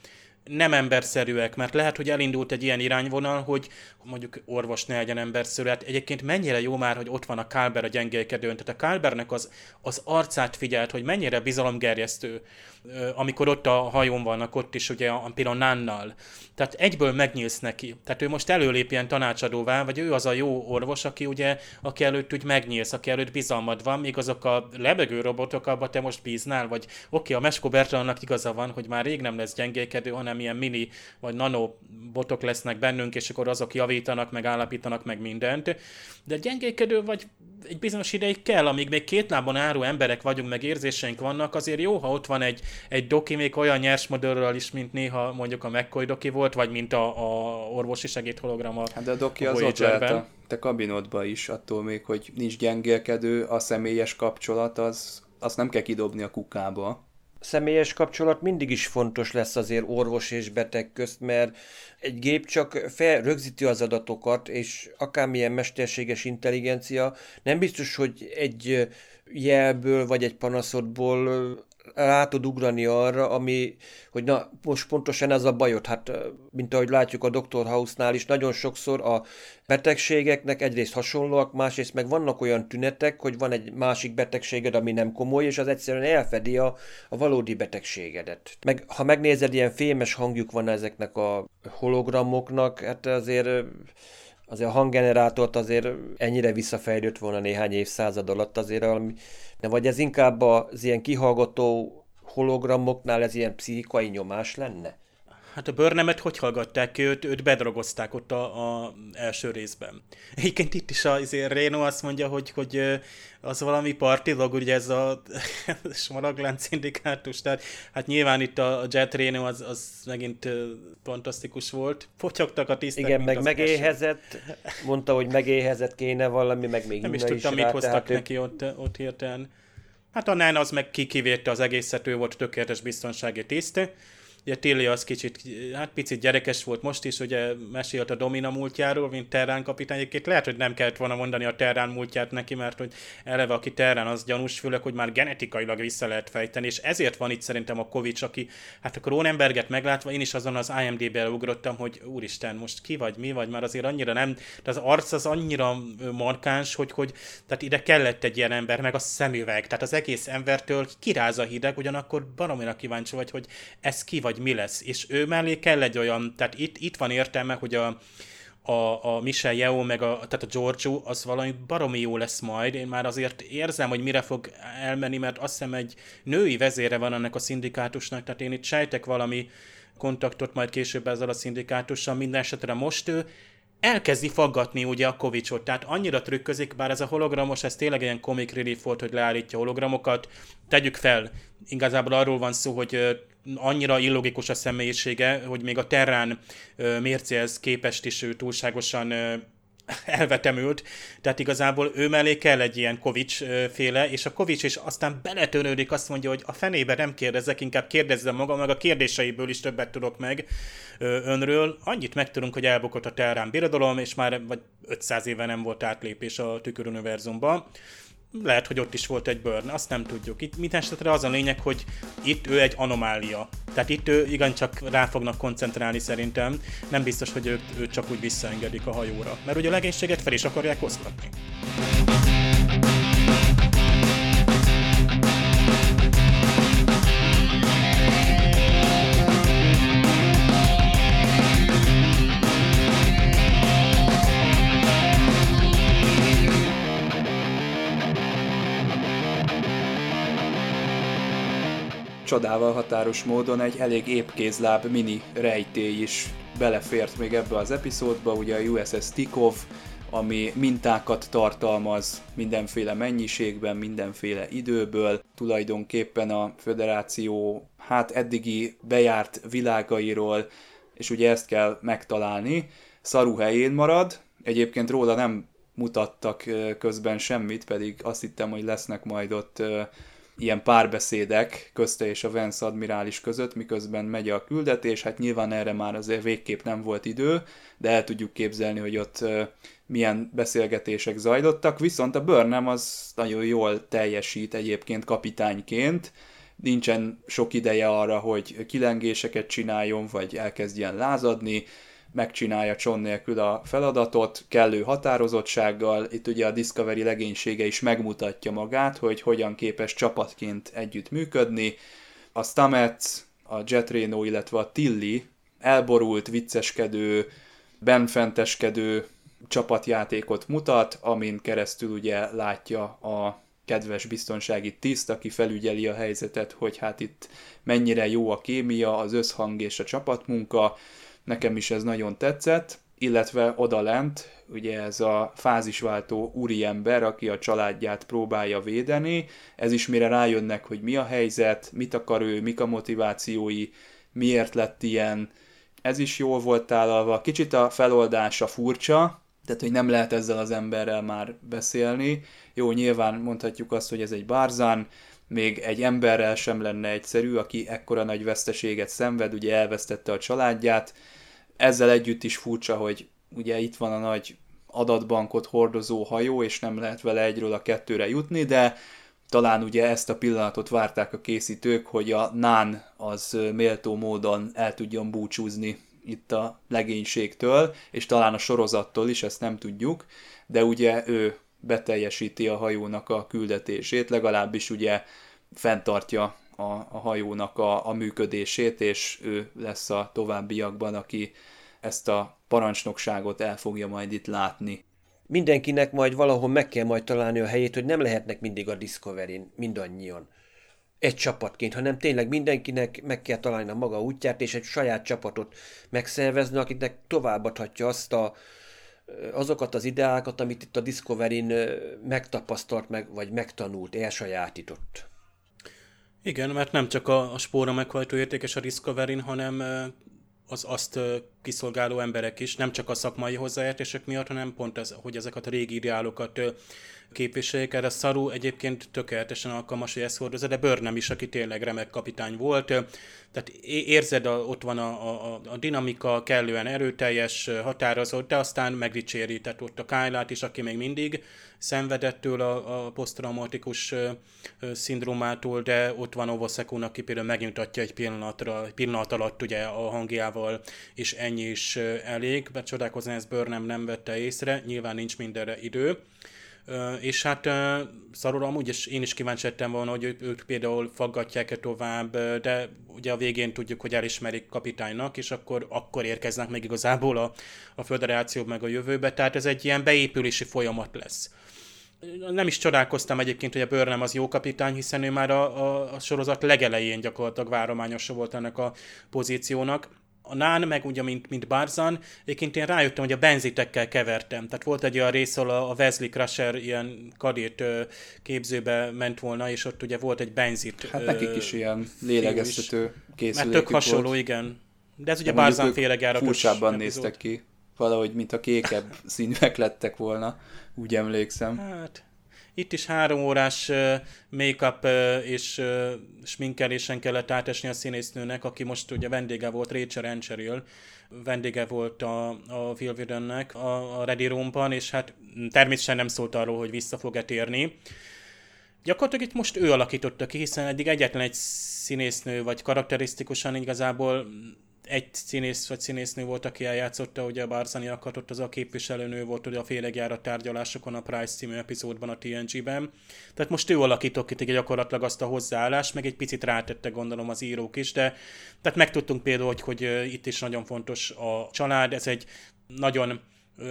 nem emberszerűek, mert lehet, hogy elindult egy ilyen irányvonal, hogy mondjuk orvos ne legyen emberszerű. Hát egyébként mennyire jó már, hogy ott van a Kálber a gyengélkedőn. Tehát a Kálbernek az, az arcát figyelt, hogy mennyire bizalomgerjesztő, amikor ott a hajón vannak, ott is ugye a például Nánnal. Tehát egyből megnyílsz neki. Tehát ő most előlép ilyen tanácsadóvá, vagy ő az a jó orvos, aki ugye, aki előtt úgy megnyílsz, aki előtt bizalmad van, míg azok a lebegő robotok, abba te most bíznál, vagy oké, a Mesko Bertalannak igaza van, hogy már rég nem lesz gyengélkedő, hanem ilyen mini vagy nano botok lesznek bennünk, és akkor azok javítanak, meg állapítanak meg mindent. De gyengélkedő vagy egy bizonyos ideig kell, amíg még két lábon álló emberek vagyunk, meg érzéseink vannak, azért jó, ha ott van egy, egy doki, még olyan nyers modellről is, mint néha mondjuk a McCoy doki volt, vagy mint a, a orvosi segéd hologram a, Hát de a doki a az ott lehet a te kabinodba is, attól még, hogy nincs gyengélkedő, a személyes kapcsolat, az, azt nem kell kidobni a kukába. Személyes kapcsolat mindig is fontos lesz azért orvos és beteg közt, mert egy gép csak fel, rögzíti az adatokat, és akármilyen mesterséges intelligencia nem biztos, hogy egy jelből vagy egy panaszodból rá tud ugrani arra, ami, hogy na, most pontosan ez a bajod. Hát, mint ahogy látjuk a Dr. House-nál is, nagyon sokszor a betegségeknek egyrészt hasonlóak, másrészt meg vannak olyan tünetek, hogy van egy másik betegséged, ami nem komoly, és az egyszerűen elfedi a, a valódi betegségedet. Meg ha megnézed, ilyen fémes hangjuk van ezeknek a hologramoknak, hát azért azért a hanggenerátort azért ennyire visszafejlődött volna néhány évszázad alatt azért, ami, de vagy ez inkább az ilyen kihallgató hologramoknál ez ilyen pszichikai nyomás lenne? Hát a Börnemet hogy hallgatták? Őt, őt bedrogozták ott a, a első részben. Egyébként itt is az Reno azt mondja, hogy, hogy az valami partilog, ugye ez a smaraglánc szindikátus, tehát hát nyilván itt a Jet Reno az, az megint fantasztikus volt. Fotyogtak a tisztek, Igen, meg megéhezett, eset. mondta, hogy megéhezett kéne valami, meg még Nem is tudtam, mit hoztak neki ott, ott hirtelen. Hát a NAN az meg kikivérte az egészet, ő volt tökéletes biztonsági tiszt. Ugye Tilly az kicsit, hát picit gyerekes volt most is, ugye mesélt a Domina múltjáról, mint Terrán kapitány. Egyébként lehet, hogy nem kellett volna mondani a Terrán múltját neki, mert hogy eleve aki Terrán az gyanús, főleg, hogy már genetikailag vissza lehet fejteni, és ezért van itt szerintem a Kovics, aki, hát a Kronenberget meglátva, én is azon az IMD-be ugrottam, hogy úristen, most ki vagy, mi vagy, már azért annyira nem, de az arc az annyira markáns, hogy, hogy tehát ide kellett egy ilyen ember, meg a szemüveg, tehát az egész embertől kiráz a hideg, ugyanakkor baromira kíváncsi vagy, hogy ez ki vagy, mi lesz. És ő mellé kell egy olyan, tehát itt, itt van értelme, hogy a, a, a Michel Yeo, meg a, tehát a Giorgio, az valami baromi jó lesz majd. Én már azért érzem, hogy mire fog elmenni, mert azt hiszem egy női vezére van ennek a szindikátusnak, tehát én itt sejtek valami kontaktot majd később ezzel a szindikátussal, minden esetre most ő elkezdi faggatni ugye a Kovicsot, tehát annyira trükközik, bár ez a hologramos, ez tényleg ilyen comic relief volt, hogy leállítja hologramokat, tegyük fel, igazából arról van szó, hogy annyira illogikus a személyisége, hogy még a Terrán mércéhez képest is ő túlságosan elvetemült, tehát igazából ő mellé kell egy ilyen Kovics féle, és a Kovics is aztán beletörődik, azt mondja, hogy a fenébe nem kérdezek, inkább kérdezzem magam, meg a kérdéseiből is többet tudok meg önről. Annyit megtudunk, hogy elbukott a Terrán birodalom, és már vagy 500 éve nem volt átlépés a tüköruniverzumban lehet, hogy ott is volt egy burn, azt nem tudjuk. Itt minden esetre az a lényeg, hogy itt ő egy anomália. Tehát itt ő igencsak rá fognak koncentrálni szerintem. Nem biztos, hogy őt, őt csak úgy visszaengedik a hajóra. Mert ugye a legénységet fel is akarják osztatni. Csodával határos módon egy elég épkézláb mini rejtély is belefért még ebbe az epizódba, ugye a USS Tikov, ami mintákat tartalmaz mindenféle mennyiségben, mindenféle időből. Tulajdonképpen a föderáció hát eddigi bejárt világairól, és ugye ezt kell megtalálni. Szaru helyén marad, egyébként róla nem mutattak közben semmit, pedig azt hittem, hogy lesznek majd ott ilyen párbeszédek közte és a Vance admirális között, miközben megy a küldetés, hát nyilván erre már azért végképp nem volt idő, de el tudjuk képzelni, hogy ott milyen beszélgetések zajlottak, viszont a Burnham az nagyon jól teljesít egyébként kapitányként, nincsen sok ideje arra, hogy kilengéseket csináljon, vagy elkezdjen lázadni, megcsinálja Cson nélkül a feladatot, kellő határozottsággal, itt ugye a Discovery legénysége is megmutatja magát, hogy hogyan képes csapatként együtt működni. A Stamets, a Jet Reno, illetve a Tilly elborult, vicceskedő, benfenteskedő csapatjátékot mutat, amin keresztül ugye látja a kedves biztonsági tiszt, aki felügyeli a helyzetet, hogy hát itt mennyire jó a kémia, az összhang és a csapatmunka, nekem is ez nagyon tetszett, illetve odalent, ugye ez a fázisváltó úriember, aki a családját próbálja védeni, ez is mire rájönnek, hogy mi a helyzet, mit akar ő, mik a motivációi, miért lett ilyen, ez is jól volt tálalva, kicsit a feloldása furcsa, tehát hogy nem lehet ezzel az emberrel már beszélni. Jó, nyilván mondhatjuk azt, hogy ez egy bárzán, még egy emberrel sem lenne egyszerű, aki ekkora nagy veszteséget szenved, ugye elvesztette a családját, ezzel együtt is furcsa, hogy ugye itt van a nagy adatbankot hordozó hajó, és nem lehet vele egyről a kettőre jutni, de talán ugye ezt a pillanatot várták a készítők, hogy a Nán az méltó módon el tudjon búcsúzni itt a legénységtől, és talán a sorozattól is, ezt nem tudjuk, de ugye ő beteljesíti a hajónak a küldetését, legalábbis ugye fenntartja a, a hajónak a, a működését, és ő lesz a továbbiakban, aki ezt a parancsnokságot el fogja majd itt látni. Mindenkinek majd valahol meg kell majd találni a helyét, hogy nem lehetnek mindig a Discovery-n, mindannyian egy csapatként, hanem tényleg mindenkinek meg kell találni a maga útját, és egy saját csapatot megszervezni, akinek továbbadhatja azt a, azokat az ideákat, amit itt a Discovery-n megtapasztalt, meg, vagy megtanult, elsajátított. Igen, mert nem csak a, a spóra meghajtó értékes a Discovery-n, hanem az azt kiszolgáló emberek is, nem csak a szakmai hozzáértések miatt, hanem pont ez, hogy ezeket a régi ideálokat képviseljék. Erre Szaru egyébként tökéletesen alkalmas, hogy ezt hordozza, de Burnham is, aki tényleg remek kapitány volt. Tehát érzed, a, ott van a, a, a dinamika, kellően erőteljes, határozott, de aztán megdicséri, tehát ott a Kyle-át is, aki még mindig szenvedett a, a posztraumatikus szindrómától, de ott van Ovosekun, aki például megnyugtatja egy pillanatra, pillanat alatt ugye a hangjával, és ennyi is elég. Becsodálkozni ezt Burnham nem vette észre, nyilván nincs mindenre idő. És hát szarul amúgy is én is kíváncsi lettem volna, hogy ők például faggatják-e tovább, de ugye a végén tudjuk, hogy elismerik kapitánynak, és akkor, akkor érkeznek meg igazából a, a föderáció meg a jövőbe, tehát ez egy ilyen beépülési folyamat lesz. Nem is csodálkoztam egyébként, hogy a Burnham az jó kapitány, hiszen ő már a, a, a sorozat legelején gyakorlatilag várományosa volt ennek a pozíciónak a Nán, meg ugye, mint, mint Barzan, egyébként én rájöttem, hogy a benzitekkel kevertem. Tehát volt egy olyan rész, ahol a Wesley Crusher ilyen kadét képzőbe ment volna, és ott ugye volt egy benzit. Hát nekik is ilyen lélegeztető készülékük Mert tök hasonló, volt. igen. De ez ugye de Barzan féle Furcsában néztek ki. Valahogy, mint a kékebb színűek lettek volna, úgy emlékszem. Hát, itt is három órás make-up és sminkelésen kellett átesni a színésznőnek, aki most ugye vendége volt Rachel Ancheryl, vendége volt a, a Will Whedonnek a, a Ready Room-ban, és hát természetesen nem szólt arról, hogy vissza fog-e térni. Gyakorlatilag itt most ő alakította ki, hiszen eddig egyetlen egy színésznő, vagy karakterisztikusan igazából egy színész vagy színésznő volt, aki eljátszotta ugye a Barzaniakat, ott az a képviselőnő volt ugye a félegjárat tárgyalásokon a Price című epizódban a TNG-ben. Tehát most ő alakított ki gyakorlatilag azt a hozzáállást, meg egy picit rátette gondolom az írók is, de tehát megtudtunk például, hogy, hogy itt is nagyon fontos a család, ez egy nagyon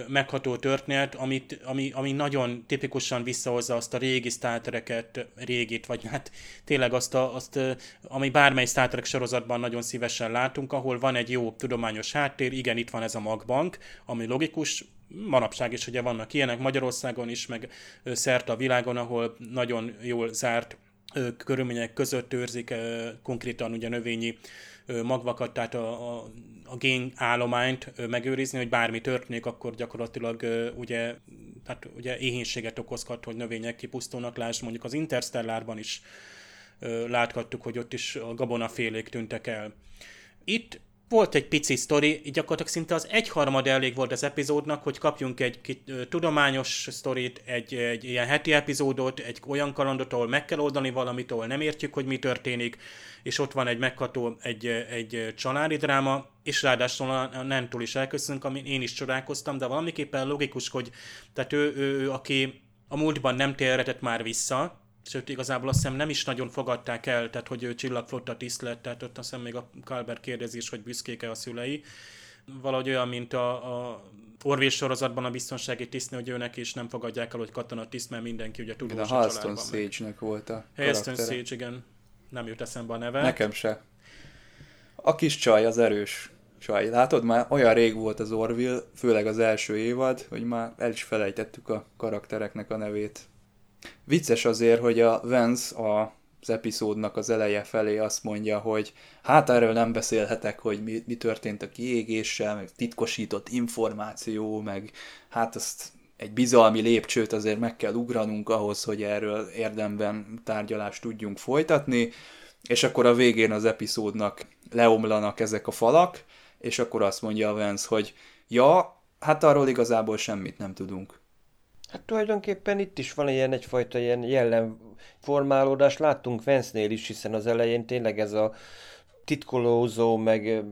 megható történet, amit, ami, ami nagyon tipikusan visszahozza azt a régi Star régit, vagy hát tényleg azt, a, azt, ami bármely Star sorozatban nagyon szívesen látunk, ahol van egy jó tudományos háttér, igen, itt van ez a magbank, ami logikus, manapság is ugye vannak ilyenek Magyarországon is, meg szerte a világon, ahol nagyon jól zárt körülmények között őrzik konkrétan ugye növényi magvakat, tehát a, a, a gén állományt megőrizni, hogy bármi történik, akkor gyakorlatilag ugye, hát ugye éhénységet okozhat, hogy növények kipusztulnak, lásd mondjuk az Interstellárban is láthattuk, hogy ott is a gabonafélék tűntek el. Itt volt egy pici sztori, gyakorlatilag szinte az egyharmad elég volt az epizódnak, hogy kapjunk egy tudományos sztorit, egy, egy ilyen heti epizódot, egy olyan kalandot, ahol meg kell oldani valamit, ahol nem értjük, hogy mi történik, és ott van egy megható, egy, egy családi dráma, és ráadásul a Nentól is elköszönünk, amin én is csodálkoztam, de valamiképpen logikus, hogy tehát ő, ő, ő aki a múltban nem térhetett már vissza, sőt igazából azt hiszem nem is nagyon fogadták el, tehát hogy ő csillagflotta tiszt lett, tehát ott azt hiszem még a Kalber kérdezés, hogy büszkék-e a szülei. Valahogy olyan, mint a, a Orvés sorozatban a biztonsági tisztnő, hogy őnek is nem fogadják el, hogy katona tiszt, mert mindenki ugye tudós a, a Halston Sage-nek volt a Halston Sage, igen. Nem jut eszembe a neve. Nekem se. A kis csaj, az erős csaj. Látod, már olyan rég volt az Orville, főleg az első évad, hogy már el is felejtettük a karaktereknek a nevét. Vicces azért, hogy a Vance a az epizódnak az eleje felé azt mondja, hogy hát erről nem beszélhetek, hogy mi, mi történt a kiégéssel, meg titkosított információ, meg hát azt egy bizalmi lépcsőt azért meg kell ugranunk ahhoz, hogy erről érdemben tárgyalást tudjunk folytatni, és akkor a végén az epizódnak leomlanak ezek a falak, és akkor azt mondja a Vance, hogy ja, hát arról igazából semmit nem tudunk. Hát tulajdonképpen itt is van ilyen egyfajta ilyen jellemformálódás. Láttunk Vance-nél is, hiszen az elején tényleg ez a titkolózó, meg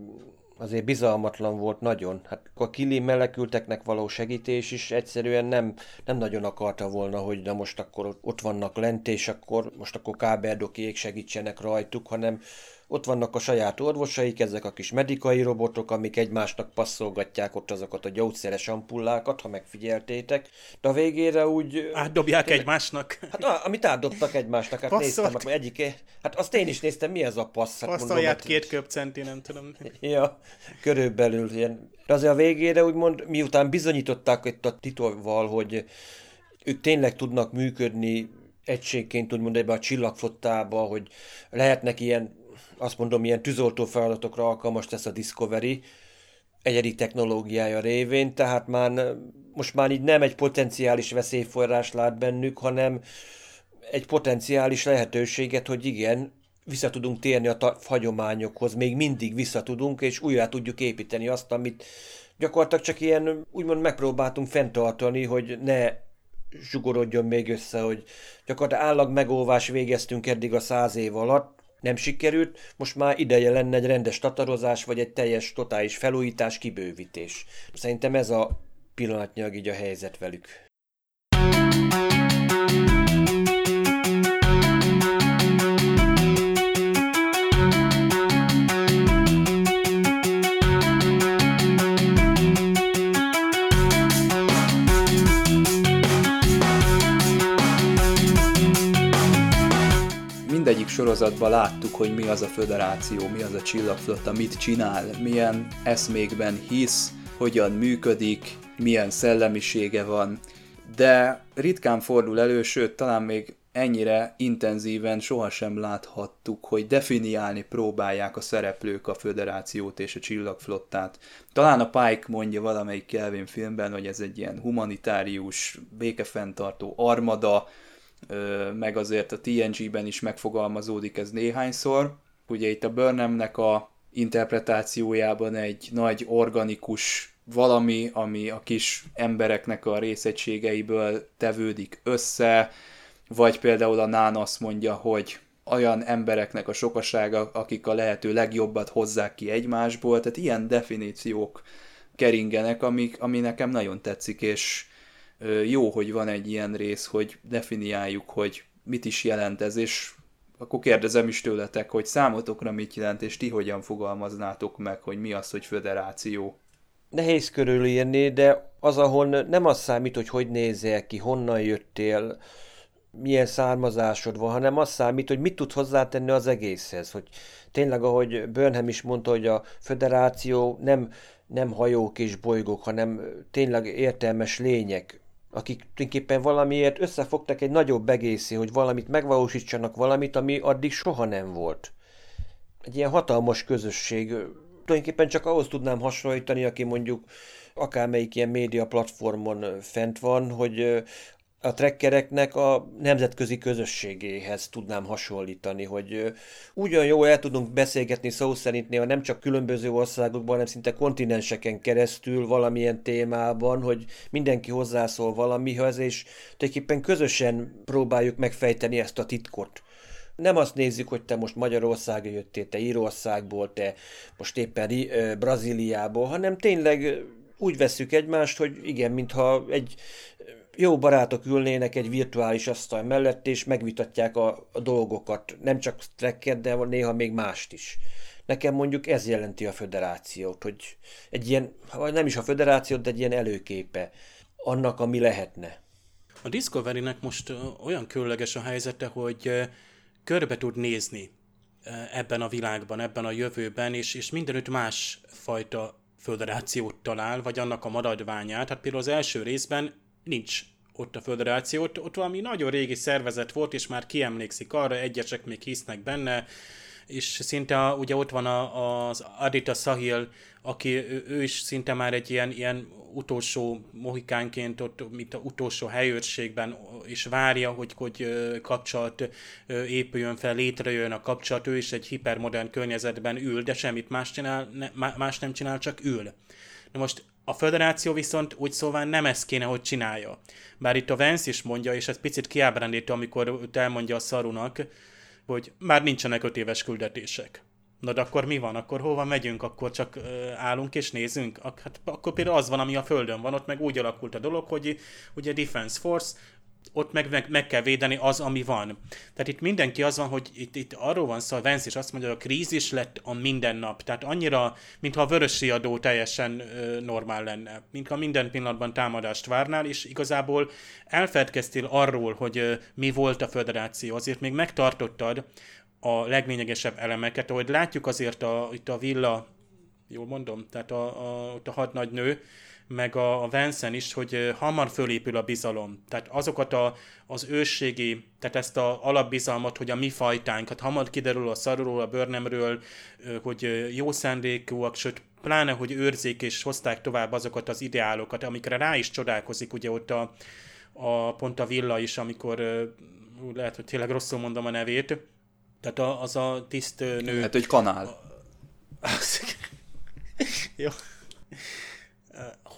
azért bizalmatlan volt nagyon. Hát a Kili melekülteknek való segítés is egyszerűen nem, nem nagyon akarta volna, hogy de most akkor ott vannak lent, és akkor most akkor káberdokék segítsenek rajtuk, hanem ott vannak a saját orvosaik, ezek a kis medikai robotok, amik egymásnak passzolgatják ott azokat a gyógyszeres ampullákat, ha megfigyeltétek. De a végére úgy... Átdobják tényleg, egymásnak. Hát a, amit átdobtak egymásnak, hát Passzolt. néztem, akkor egyik, hát azt én is néztem, mi ez a passz? Hát Passzolják mondom, két köpcenti, nem tudom. Ja, körülbelül ilyen. De azért a végére úgymond, miután bizonyították itt a titolval, hogy ők tényleg tudnak működni egységként, úgymond ebbe a csillagflottába, hogy lehetnek ilyen azt mondom, ilyen tűzoltó feladatokra alkalmas lesz a Discovery egyedi technológiája révén, tehát már most már így nem egy potenciális veszélyforrás lát bennük, hanem egy potenciális lehetőséget, hogy igen, vissza tudunk térni a ta- hagyományokhoz, még mindig vissza tudunk, és újra tudjuk építeni azt, amit gyakorlatilag csak ilyen, úgymond megpróbáltunk fenntartani, hogy ne zsugorodjon még össze, hogy gyakorlatilag állag megóvás végeztünk eddig a száz év alatt, nem sikerült, most már ideje lenne egy rendes tatarozás, vagy egy teljes, totális felújítás, kibővítés. Szerintem ez a pillanatnyilag így a helyzet velük. Mindegyik sorozatban láttuk, hogy mi az a föderáció, mi az a csillagflotta, mit csinál, milyen eszmékben hisz, hogyan működik, milyen szellemisége van, de ritkán fordul elő, sőt, talán még ennyire intenzíven sohasem láthattuk, hogy definiálni próbálják a szereplők a föderációt és a csillagflottát. Talán a Pike mondja valamelyik Kelvin filmben, hogy ez egy ilyen humanitárius, békefenntartó armada, meg azért a TNG-ben is megfogalmazódik ez néhányszor. Ugye itt a Burnhamnek a interpretációjában egy nagy organikus valami, ami a kis embereknek a részegységeiből tevődik össze, vagy például a Nán azt mondja, hogy olyan embereknek a sokasága, akik a lehető legjobbat hozzák ki egymásból, tehát ilyen definíciók keringenek, amik, ami nekem nagyon tetszik, és jó, hogy van egy ilyen rész, hogy definiáljuk, hogy mit is jelent ez, és akkor kérdezem is tőletek, hogy számotokra mit jelent, és ti hogyan fogalmaznátok meg, hogy mi az, hogy föderáció. Nehéz körülírni, de az, ahol nem az számít, hogy hogy nézel ki, honnan jöttél, milyen származásod van, hanem az számít, hogy mit tud hozzátenni az egészhez. Hogy tényleg, ahogy Burnham is mondta, hogy a föderáció nem, nem hajók és bolygók, hanem tényleg értelmes lények, akik tulajdonképpen valamiért összefogtak egy nagyobb egészé, hogy valamit megvalósítsanak valamit, ami addig soha nem volt. Egy ilyen hatalmas közösség. Tulajdonképpen csak ahhoz tudnám hasonlítani, aki mondjuk akármelyik ilyen média platformon fent van, hogy a trekkereknek a nemzetközi közösségéhez tudnám hasonlítani, hogy ugyan jó el tudunk beszélgetni szó szerint néha nem csak különböző országokban, hanem szinte kontinenseken keresztül valamilyen témában, hogy mindenki hozzászól valamihez, és tulajdonképpen közösen próbáljuk megfejteni ezt a titkot. Nem azt nézzük, hogy te most Magyarországra jöttél, te Írországból, te most éppen Brazíliából, hanem tényleg úgy veszük egymást, hogy igen, mintha egy jó barátok ülnének egy virtuális asztal mellett, és megvitatják a, dolgokat, nem csak tracket, de néha még mást is. Nekem mondjuk ez jelenti a föderációt, hogy egy ilyen, vagy nem is a föderációt, de egy ilyen előképe annak, ami lehetne. A Discovery-nek most olyan különleges a helyzete, hogy körbe tud nézni ebben a világban, ebben a jövőben, és, és mindenütt más fajta föderációt talál, vagy annak a maradványát. Hát például az első részben nincs ott a föderáció, ott, ott valami nagyon régi szervezet volt, és már kiemlékszik arra, egyesek még hisznek benne, és szinte ugye ott van a, az Adita Sahil, aki ő, ő is szinte már egy ilyen, ilyen utolsó mohikánként ott, mint a utolsó helyőrségben is várja, hogy, hogy kapcsolat épüljön fel, létrejön a kapcsolat, ő is egy hipermodern környezetben ül, de semmit más, csinál, ne, más nem csinál, csak ül. Na most A föderáció viszont úgy szóval nem ezt kéne, hogy csinálja. Bár itt a Vance is mondja, és ez picit kiábrándító, amikor őt elmondja a szarunak, hogy már nincsenek öt éves küldetések. Na de akkor mi van? Akkor hova megyünk? Akkor csak állunk és nézünk? Hát akkor például az van, ami a Földön van, ott meg úgy alakult a dolog, hogy ugye Defense Force ott meg, meg, meg kell védeni az, ami van. Tehát itt mindenki az van, hogy itt, itt arról van szó, Vance is azt mondja, hogy a krízis lett a mindennap. Tehát annyira, mintha a vörösi adó teljesen ö, normál lenne. Mintha minden pillanatban támadást várnál, és igazából elfeledkeztél arról, hogy ö, mi volt a föderáció. Azért még megtartottad a leglényegesebb elemeket, ahogy látjuk azért a, itt a villa, jól mondom, tehát a, a, a hat nő, meg a, a Venszen is, hogy hamar fölépül a bizalom. Tehát azokat a, az ősségi, tehát ezt a alapbizalmat, hogy a mi fajtánk, hát hamar kiderül a szarról, a bőrnemről, hogy jó szándékúak, sőt, pláne, hogy őrzik és hozták tovább azokat az ideálokat, amikre rá is csodálkozik, ugye ott a, a pont a villa is, amikor lehet, hogy tényleg rosszul mondom a nevét, tehát az a tisztnő... Hát, hogy kanál. Jó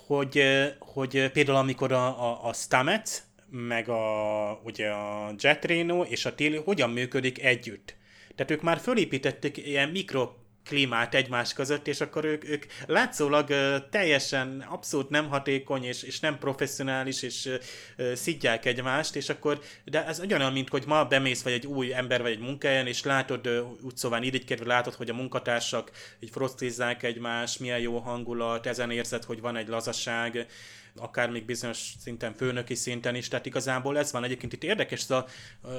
hogy, hogy például amikor a, a, a Stamets, meg a, ugye a Jet Reno és a Tilly hogyan működik együtt. Tehát ők már fölépítették ilyen mikro klímát egymás között, és akkor ők, ők látszólag teljesen abszolút nem hatékony, és, és nem professzionális, és szidják egymást, és akkor, de ez ugyanolyan, mint hogy ma bemész vagy egy új ember, vagy egy munkahelyen, és látod, úgy szóval irigykedve látod, hogy a munkatársak így frosztizzák egymást, milyen jó hangulat, ezen érzed, hogy van egy lazaság, akár még bizonyos szinten, főnöki szinten is, tehát igazából ez van. Egyébként itt érdekes, ez a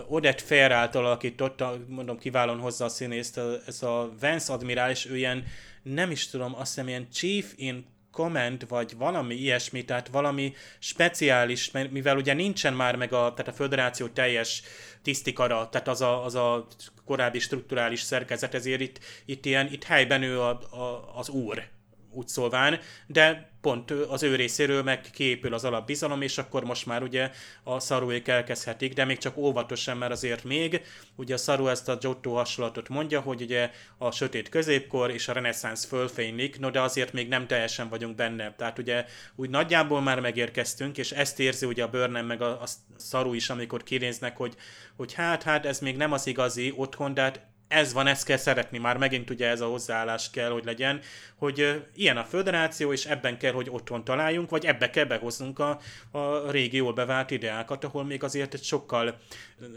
Odette Fair által alakított, mondom kiválóan hozzá a színészt, ez a Vance admirális, ő ilyen, nem is tudom, azt hiszem ilyen chief in command, vagy valami ilyesmi, tehát valami speciális, mivel ugye nincsen már meg a, tehát a föderáció teljes tisztikara, tehát az a, az a korábbi strukturális szerkezet, ezért itt, itt ilyen, itt helyben ő a, a, az úr, úgy szólván, de pont az ő részéről meg kiépül az alapbizalom, és akkor most már ugye a szarúék elkezdhetik, de még csak óvatosan, mert azért még, ugye a szarú ezt a Giotto hasonlatot mondja, hogy ugye a sötét középkor és a reneszánsz fölfénylik, no de azért még nem teljesen vagyunk benne. Tehát ugye úgy nagyjából már megérkeztünk, és ezt érzi ugye a Burnham meg a, a szarú is, amikor kinéznek, hogy, hogy hát, hát ez még nem az igazi otthon, de hát ez van, ezt kell szeretni, már megint ugye ez a hozzáállás kell, hogy legyen, hogy ilyen a föderáció, és ebben kell, hogy otthon találjunk, vagy ebbe kell behoznunk a, a régi jól bevált ideákat, ahol még azért egy sokkal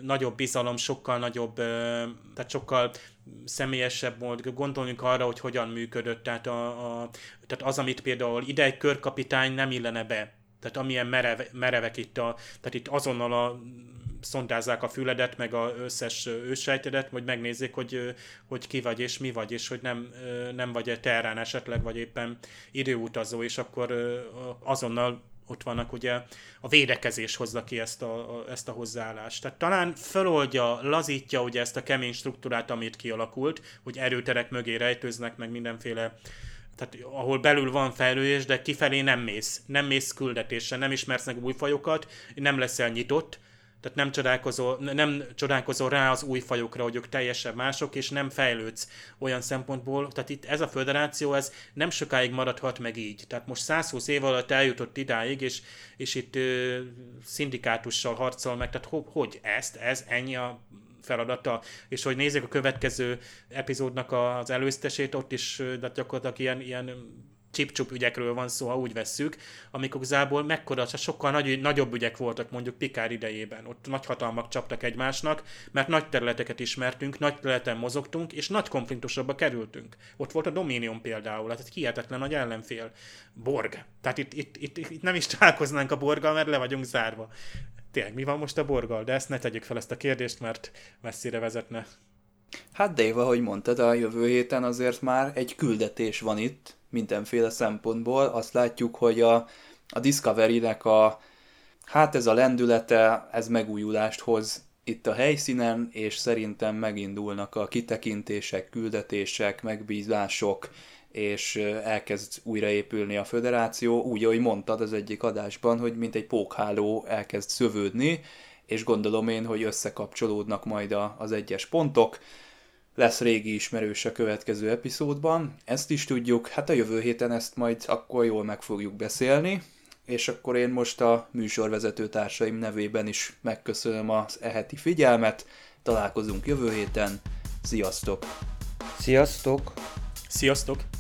nagyobb bizalom, sokkal nagyobb, tehát sokkal személyesebb mód, gondoljunk arra, hogy hogyan működött, tehát, a, a, tehát az, amit például ide egy körkapitány nem illene be, tehát amilyen merev, merevek itt a, tehát itt azonnal a szondázzák a füledet, meg a összes ősejtedet, hogy megnézzék, hogy, hogy ki vagy és mi vagy, és hogy nem, nem vagy egy terrán esetleg, vagy éppen időutazó, és akkor azonnal ott vannak ugye a védekezés hozza ki ezt a, a, ezt a hozzáállást. Tehát talán feloldja, lazítja ugye ezt a kemény struktúrát, amit kialakult, hogy erőterek mögé rejtőznek, meg mindenféle tehát ahol belül van fejlődés, de kifelé nem mész. Nem mész küldetésre, nem ismersz meg új fajokat, nem leszel nyitott, tehát nem csodálkozol, nem csodálkozol rá az új fajokra, hogy ők teljesen mások, és nem fejlődsz olyan szempontból. Tehát itt ez a föderáció, ez nem sokáig maradhat meg így. Tehát most 120 év alatt eljutott idáig, és, és itt ö, szindikátussal harcol meg. Tehát ho, hogy ezt, ez, ennyi a feladata, és hogy nézzük a következő epizódnak az előztesét, ott is de gyakorlatilag ilyen, ilyen csipcsup ügyekről van szó, ha úgy vesszük, amikor igazából mekkora, sokkal nagy, nagyobb ügyek voltak mondjuk Pikár idejében. Ott nagy hatalmak csaptak egymásnak, mert nagy területeket ismertünk, nagy területen mozogtunk, és nagy konfliktusokba kerültünk. Ott volt a Dominion például, hát egy hihetetlen nagy ellenfél. Borg. Tehát itt, itt, itt, itt nem is találkoznánk a Borgal, mert le vagyunk zárva. Tényleg, mi van most a Borgal? De ezt ne tegyük fel ezt a kérdést, mert messzire vezetne. Hát Dave, ahogy mondtad, a jövő héten azért már egy küldetés van itt, mindenféle szempontból. Azt látjuk, hogy a, a Discovery-nek a, hát ez a lendülete, ez megújulást hoz itt a helyszínen, és szerintem megindulnak a kitekintések, küldetések, megbízások, és elkezd újraépülni a föderáció, úgy, ahogy mondtad az egyik adásban, hogy mint egy pókháló elkezd szövődni, és gondolom én, hogy összekapcsolódnak majd a, az egyes pontok, lesz régi ismerős a következő epizódban. Ezt is tudjuk, hát a jövő héten ezt majd akkor jól meg fogjuk beszélni, és akkor én most a műsorvezető társaim nevében is megköszönöm az eheti figyelmet, találkozunk jövő héten, sziasztok! Sziasztok! Sziasztok!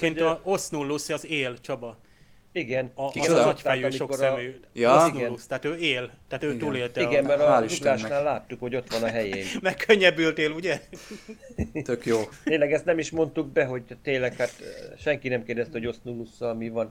Meg, meg az, egyébként hogy- a Osnullus az él, Csaba. Igen. A, az az agyfejű sok a- szemű. Ja. Osnullus, tehát ő él, tehát ő Igen. túlélte. Igen, a... mert Hál' a Istennek. Lukásnál láttuk, hogy ott van a helyén. Megkönnyebbültél, ugye? Tök jó. Tényleg ezt nem is mondtuk be, hogy tényleg hát senki nem kérdezte, hogy Osnulusszal mi van.